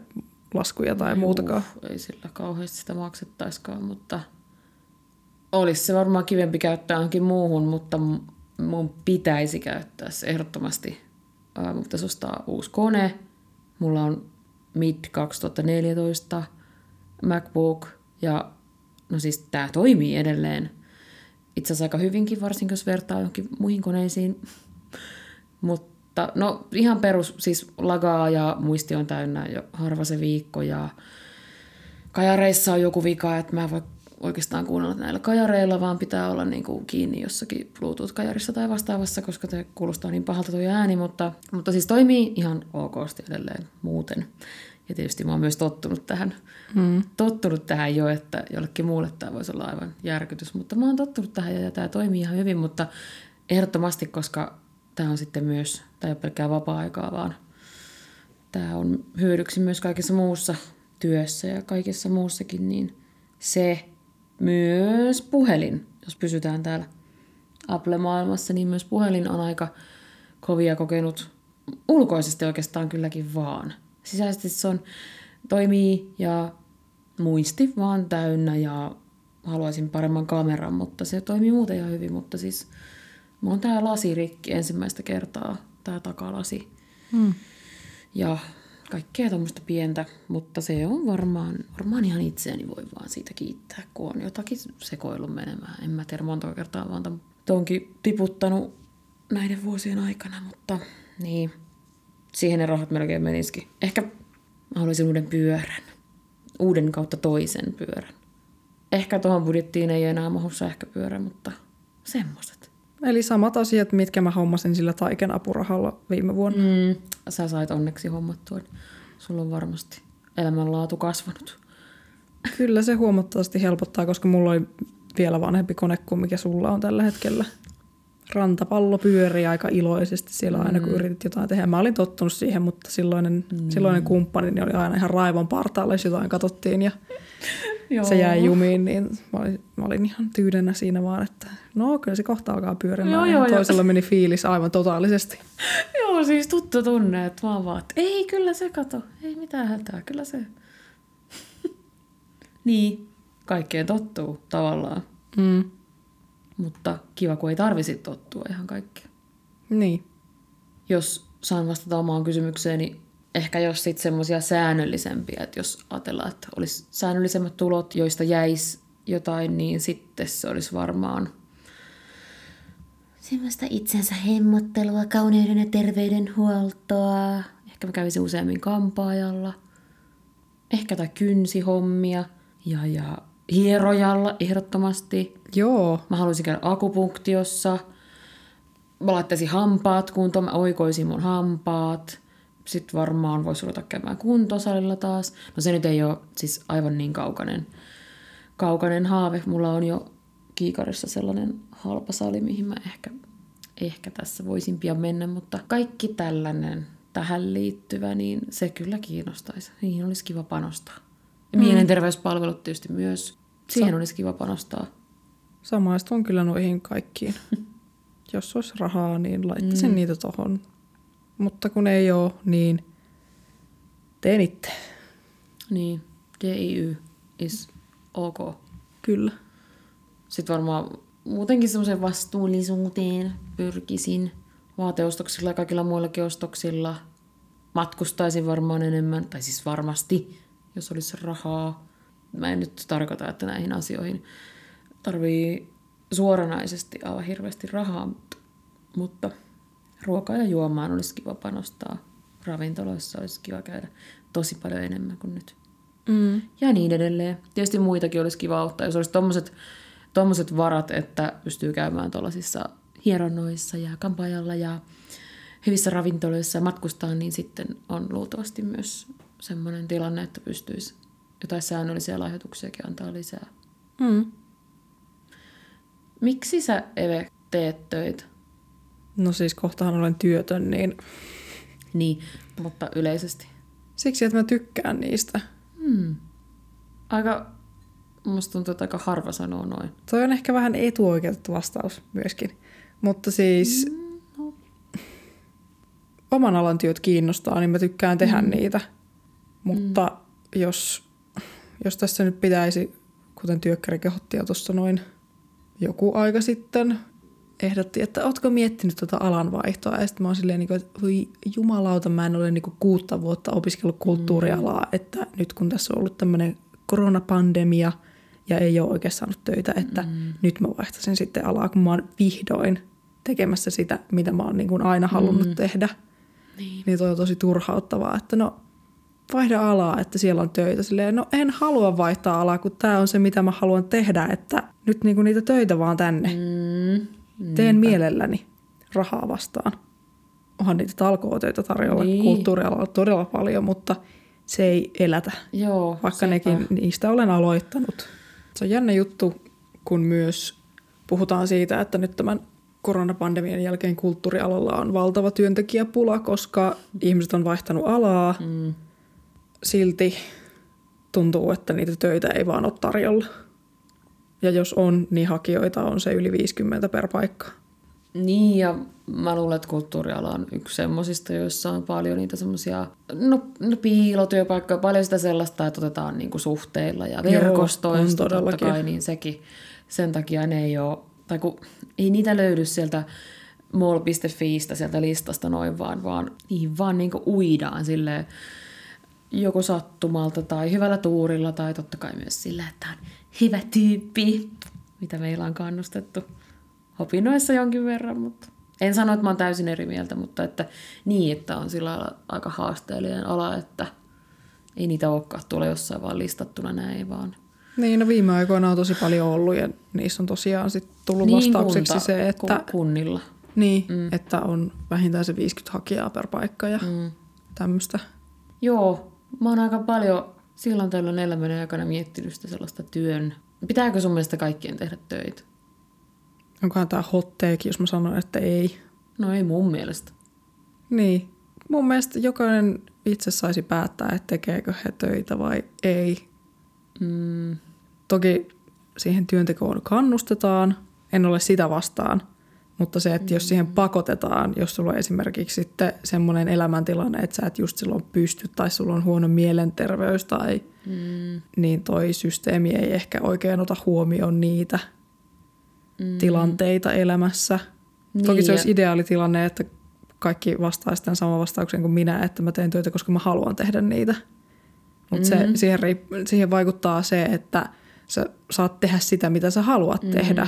laskuja tai Juh, muutakaan. Ei sillä kauheasti sitä maksettaiskaan, mutta olisi se varmaan kivempi käyttää johonkin muuhun, mutta mun pitäisi käyttää se ehdottomasti. Mun pitäisi ostaa uusi kone. Mulla on mid 2014 MacBook ja no siis tämä toimii edelleen. Itse asiassa aika hyvinkin, varsinkin jos vertaa johonkin muihin koneisiin. Mutta no ihan perus, siis lagaa ja muisti on täynnä jo harva se viikko ja kajareissa on joku vika, että mä en voi oikeastaan kuunnella näillä kajareilla, vaan pitää olla niin kuin kiinni jossakin Bluetooth-kajarissa tai vastaavassa, koska se kuulostaa niin pahalta tuo ääni, mutta, mutta siis toimii ihan okosti edelleen muuten. Ja tietysti mä oon myös tottunut tähän, mm. tottunut tähän jo, että jollekin muulle tämä voisi olla aivan järkytys, mutta mä oon tottunut tähän ja tämä toimii ihan hyvin, mutta ehdottomasti, koska tämä on sitten myös, tämä ei ole pelkkää vapaa-aikaa, vaan tämä on hyödyksi myös kaikessa muussa työssä ja kaikessa muussakin, niin se myös puhelin, jos pysytään täällä Apple-maailmassa, niin myös puhelin on aika kovia kokenut ulkoisesti oikeastaan kylläkin vaan. Sisäisesti se on, toimii ja muisti vaan täynnä ja haluaisin paremman kameran, mutta se toimii muuten ihan hyvin, mutta siis mulla on tää lasirikki ensimmäistä kertaa, tää takalasi. Hmm. Ja kaikkea tuommoista pientä, mutta se on varmaan, varmaan ihan itseäni voi vaan siitä kiittää, kun on jotakin sekoillut menemään. En mä tiedä monta kertaa vaan tonkin tiputtanut näiden vuosien aikana, mutta niin, siihen ne rahat melkein menisikin. Ehkä mä haluaisin uuden pyörän, uuden kautta toisen pyörän. Ehkä tuohon budjettiin ei enää mahu sähköpyörä, mutta semmoiset. Eli samat asiat, mitkä mä hommasin sillä taiken apurahalla viime vuonna. Mm, sä sait onneksi hommattua. Sulla on varmasti elämänlaatu kasvanut. Kyllä se huomattavasti helpottaa, koska mulla oli vielä vanhempi kone kuin mikä sulla on tällä hetkellä. rantapallo pyörii aika iloisesti siellä aina, kun yritit jotain tehdä. Mä olin tottunut siihen, mutta silloinen, mm. silloinen kumppani niin oli aina ihan raivon partaalla, jos jotain katsottiin ja Joo. se jäi jumiin, niin mä olin, mä olin ihan tyydennä siinä vaan, että no kyllä se kohta alkaa pyörimään. Joo, joo, toisella jo. meni fiilis aivan totaalisesti. joo, siis tuttu tunne, että vaan vaan, että ei kyllä se kato, ei mitään hätää, kyllä se. niin, kaikkeen tottuu tavallaan. Mm. Mutta kiva, kun ei tarvisi tottua ihan kaikkea. Niin. Jos saan vastata omaan kysymykseeni, ehkä jos sitten semmoisia säännöllisempiä, että jos ajatellaan, että olisi säännöllisemmät tulot, joista jäisi jotain, niin sitten se olisi varmaan semmoista itsensä hemmottelua, kauneuden ja terveydenhuoltoa. Ehkä mä kävisin useammin kampaajalla. Ehkä tai kynsihommia ja, ja hierojalla ehdottomasti. Joo. Mä haluaisin käydä akupunktiossa. Mä laittaisin hampaat kuntoon, mä oikoisin mun hampaat. Sitten varmaan voisi ruveta käymään kuntosalilla taas. No se nyt ei ole siis aivan niin kaukainen, kaukainen haave. Mulla on jo Kiikarissa sellainen halpa sali, mihin mä ehkä, ehkä tässä voisin pian mennä, mutta kaikki tällainen tähän liittyvä, niin se kyllä kiinnostaisi. Niihin olisi kiva panostaa. Mm. Mielenterveyspalvelut tietysti myös. Siihen Sa- olisi kiva panostaa. Samaistun kyllä noihin kaikkiin. Jos olisi rahaa, niin laittaisin mm. niitä tohon. Mutta kun ei ole, niin teen itse. Niin, DIY is ok. Kyllä. Sitten varmaan muutenkin semmoisen vastuullisuuteen pyrkisin vaateostoksilla ja kaikilla muillakin ostoksilla. Matkustaisin varmaan enemmän, tai siis varmasti, jos olisi rahaa. Mä en nyt tarkoita, että näihin asioihin tarvii suoranaisesti aivan hirveästi rahaa, mutta, mutta ruokaa ja juomaan olisi kiva panostaa. Ravintoloissa olisi kiva käydä tosi paljon enemmän kuin nyt. Mm. Ja niin edelleen. Tietysti muitakin olisi kiva auttaa, jos olisi tommoset, tommoset varat, että pystyy käymään tuollaisissa hieronnoissa ja kampaajalla ja hyvissä ravintoloissa ja matkustaa, niin sitten on luultavasti myös semmoinen tilanne, että pystyisi jotain säännöllisiä lahjoituksiakin antaa lisää. Mm. Miksi sä, Eve, teet töitä? No siis kohtahan olen työtön, niin... Niin, mutta yleisesti. Siksi, että mä tykkään niistä. Hmm. Aika, musta tuntuu, että aika harva sanoo noin. Toi on ehkä vähän etuoikeutettu vastaus myöskin. Mutta siis mm, no. oman alan työt kiinnostaa, niin mä tykkään tehdä mm. niitä. Mutta mm. jos, jos tässä nyt pitäisi, kuten työkkäri kehotti jo tuossa noin joku aika sitten, ehdotti, että ootko miettinyt tuota alanvaihtoa? Ja sitten mä oon silleen, niin että voi jumalauta, mä en ole niin kuutta vuotta opiskellut kulttuurialaa, mm. että nyt kun tässä on ollut tämmöinen koronapandemia ja ei ole oikein saanut töitä, että mm. nyt mä vaihtaisin sitten alaa, kun mä oon vihdoin tekemässä sitä, mitä mä oon niin kuin aina halunnut mm. tehdä. Niin. niin toi on tosi turhauttavaa, että no vaihda alaa, että siellä on töitä. Silleen, no en halua vaihtaa alaa, kun tämä on se, mitä mä haluan tehdä, että nyt niinku niitä töitä vaan tänne. Mm. Teen mielelläni rahaa vastaan. Onhan niitä talkootöitä tarjolla niin. kulttuurialalla todella paljon, mutta se ei elätä. Joo, Vaikka sepä. nekin, niistä olen aloittanut. Se on jännä juttu, kun myös puhutaan siitä, että nyt tämän koronapandemian jälkeen kulttuurialalla on valtava työntekijäpula, koska ihmiset on vaihtanut alaa. Mm. Silti tuntuu, että niitä töitä ei vaan ole tarjolla. Ja jos on, niin hakijoita on se yli 50 per paikka. Niin, ja mä luulen, että kulttuuriala on yksi semmoisista, joissa on paljon niitä semmoisia no, no piilotyöpaikkoja, paljon sitä sellaista, että otetaan niinku suhteilla ja verkostoista Joo, totta kai, niin sekin. Sen takia ne ei ole, tai kun ei niitä löydy sieltä mall.fiistä sieltä listasta noin vaan, vaan niihin vaan niinku uidaan silleen joko sattumalta tai hyvällä tuurilla tai totta kai myös sillä, että on hyvä tyyppi, mitä meillä on kannustettu opinnoissa jonkin verran, mutta en sano, että mä oon täysin eri mieltä, mutta että niin, että on sillä aika haasteellinen ala, että ei niitä olekaan tuolla jossain vaan listattuna näin vaan. Niin, no viime aikoina on tosi paljon ollut ja niissä on tosiaan sit tullut niin, vastaukseksi kunta, se, että... Kunnilla. Niin, mm. että on vähintään se 50 hakijaa per paikka ja mm. tämmöistä. Joo, mä oon aika paljon silloin tällöin elämän aikana miettinyt sitä sellaista työn. Pitääkö sun mielestä kaikkien tehdä töitä? Onkohan tämä hot take, jos mä sanon, että ei? No ei mun mielestä. Niin. Mun mielestä jokainen itse saisi päättää, että tekeekö he töitä vai ei. Mm, Toki siihen työntekoon kannustetaan, en ole sitä vastaan, mutta se, että jos siihen pakotetaan, jos sulla on esimerkiksi sitten semmoinen elämäntilanne, että sä et just silloin pysty tai sulla on huono mielenterveys tai mm, niin toi systeemi ei ehkä oikein ota huomioon niitä mm. tilanteita elämässä. Niin, Toki se olisi ideaalitilanne, että kaikki vastaisi tämän saman vastauksen kuin minä, että mä teen töitä, koska mä haluan tehdä niitä. Mutta Mhm. se, siihen, siihen vaikuttaa se, että sä saat tehdä sitä, mitä sä haluat Mhm. tehdä.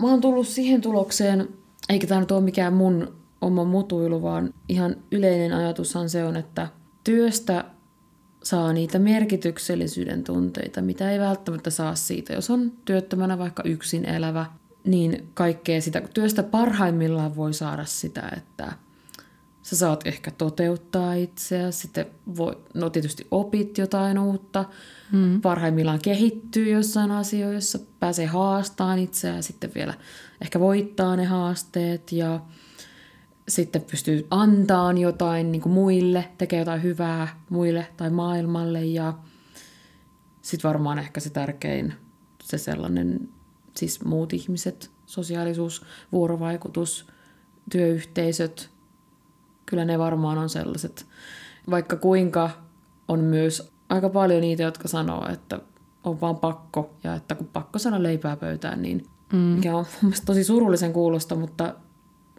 Mä oon tullut siihen tulokseen, eikä tämä nyt ole mikään mun oma mutuilu, vaan ihan yleinen ajatushan se on, että työstä saa niitä merkityksellisyyden tunteita, mitä ei välttämättä saa siitä. Jos on työttömänä vaikka yksin elävä, niin kaikkea sitä työstä parhaimmillaan voi saada sitä, että sä saat ehkä toteuttaa itseäsi, sitten voi, no tietysti opit jotain uutta, mm. parhaimmillaan kehittyy jossain asioissa, pääsee haastamaan itseään, sitten vielä ehkä voittaa ne haasteet ja sitten pystyy antaan jotain niin kuin muille, tekee jotain hyvää muille tai maailmalle ja sitten varmaan ehkä se tärkein, se sellainen, siis muut ihmiset, sosiaalisuus, vuorovaikutus, työyhteisöt, kyllä ne varmaan on sellaiset. Vaikka kuinka on myös aika paljon niitä, jotka sanoo, että on vaan pakko ja että kun pakko saada leipää pöytään, niin mm. mikä on mun mielestä tosi surullisen kuulosta, mutta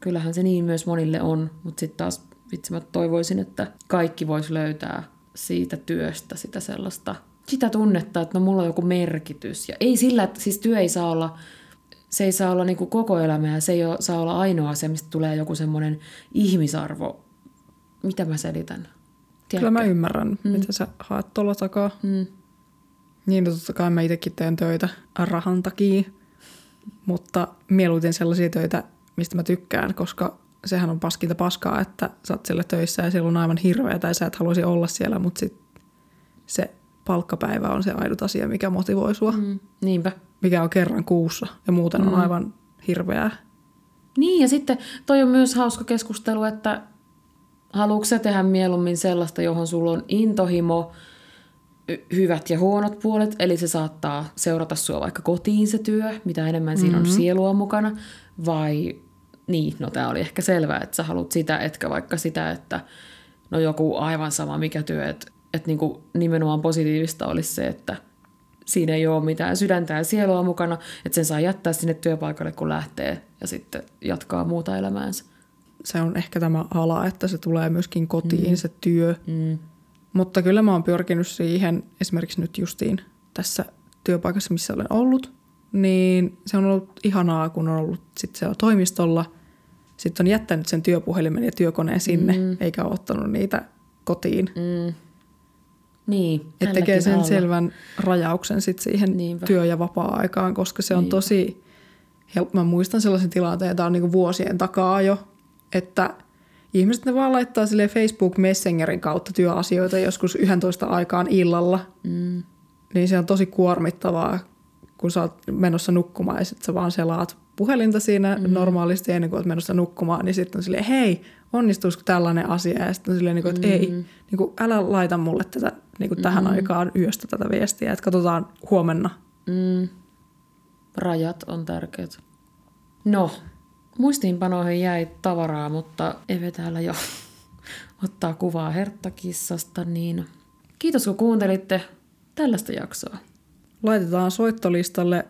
kyllähän se niin myös monille on. Mutta sitten taas vitsi mä toivoisin, että kaikki vois löytää siitä työstä sitä sellaista, sitä tunnetta, että no mulla on joku merkitys. Ja ei sillä, että siis työ ei saa olla se ei saa olla niin kuin koko elämä ja se ei ole, saa olla ainoa asia, mistä tulee joku semmoinen ihmisarvo. Mitä mä selitän? Kyllä mä ymmärrän, mm. mitä sä haet tuolla takaa. Mm. Niin, no totta kai mä itsekin teen töitä rahan takia, mutta mieluiten sellaisia töitä, mistä mä tykkään, koska sehän on paskinta paskaa, että sä oot siellä töissä ja siellä on aivan hirveä tai sä et haluaisi olla siellä, mutta sit se palkkapäivä on se ainut asia, mikä motivoi sua. Mm. Niinpä. Mikä on kerran kuussa ja muuten mm. on aivan hirveää. Niin ja sitten toi on myös hauska keskustelu, että haluatko sä tehdä mieluummin sellaista, johon sulla on intohimo, hyvät ja huonot puolet, eli se saattaa seurata sua vaikka kotiin se työ, mitä enemmän siinä on sielua mukana, vai niin, no tämä oli ehkä selvää, että sä haluat sitä, etkä vaikka sitä, että no joku aivan sama mikä työ, että, että niinku nimenomaan positiivista olisi se, että siinä ei ole mitään sydäntä ja sielua mukana, että sen saa jättää sinne työpaikalle, kun lähtee ja sitten jatkaa muuta elämäänsä. Se on ehkä tämä ala, että se tulee myöskin kotiin mm. se työ. Mm. Mutta kyllä mä oon pyrkinyt siihen esimerkiksi nyt justiin tässä työpaikassa, missä olen ollut, niin se on ollut ihanaa, kun on ollut sitten siellä toimistolla. Sitten on jättänyt sen työpuhelimen ja työkoneen sinne, mm. eikä ole ottanut niitä kotiin. Mm. Niin. Et tälläkin tekee sen alalla. selvän rajauksen sit siihen Niinpä. työ- ja vapaa-aikaan, koska se on Niinpä. tosi helppo. Mä muistan sellaisen tilanteen, tämä on niinku vuosien takaa jo, että ihmiset ne vaan laittaa sille Facebook Messengerin kautta työasioita joskus 11 aikaan illalla. Mm. Niin se on tosi kuormittavaa, kun sä oot menossa nukkumaan ja sit sä vaan selaat puhelinta siinä mm. normaalisti ennen kuin oot menossa nukkumaan, niin sitten on silleen, hei, onnistuisiko tällainen asia? Ja sitten silleen, niin kuin, että Mm. ei, niin kuin, älä laita mulle tätä niin kuin tähän aikaan yöstä tätä viestiä, että katsotaan huomenna. Mm. Rajat on tärkeät. No, muistiinpanoihin jäi tavaraa, mutta Eve täällä jo ottaa kuvaa herttakissasta, niin kiitos kun kuuntelitte tällaista jaksoa. Laitetaan soittolistalle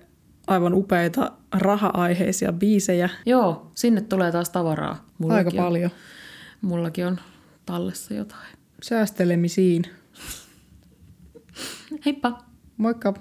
aivan upeita raha-aiheisia biisejä. Joo, sinne tulee taas tavaraa. Aika on, paljon. Mullakin on tallessa jotain. Säästelemisiin. Heippa! Moikka!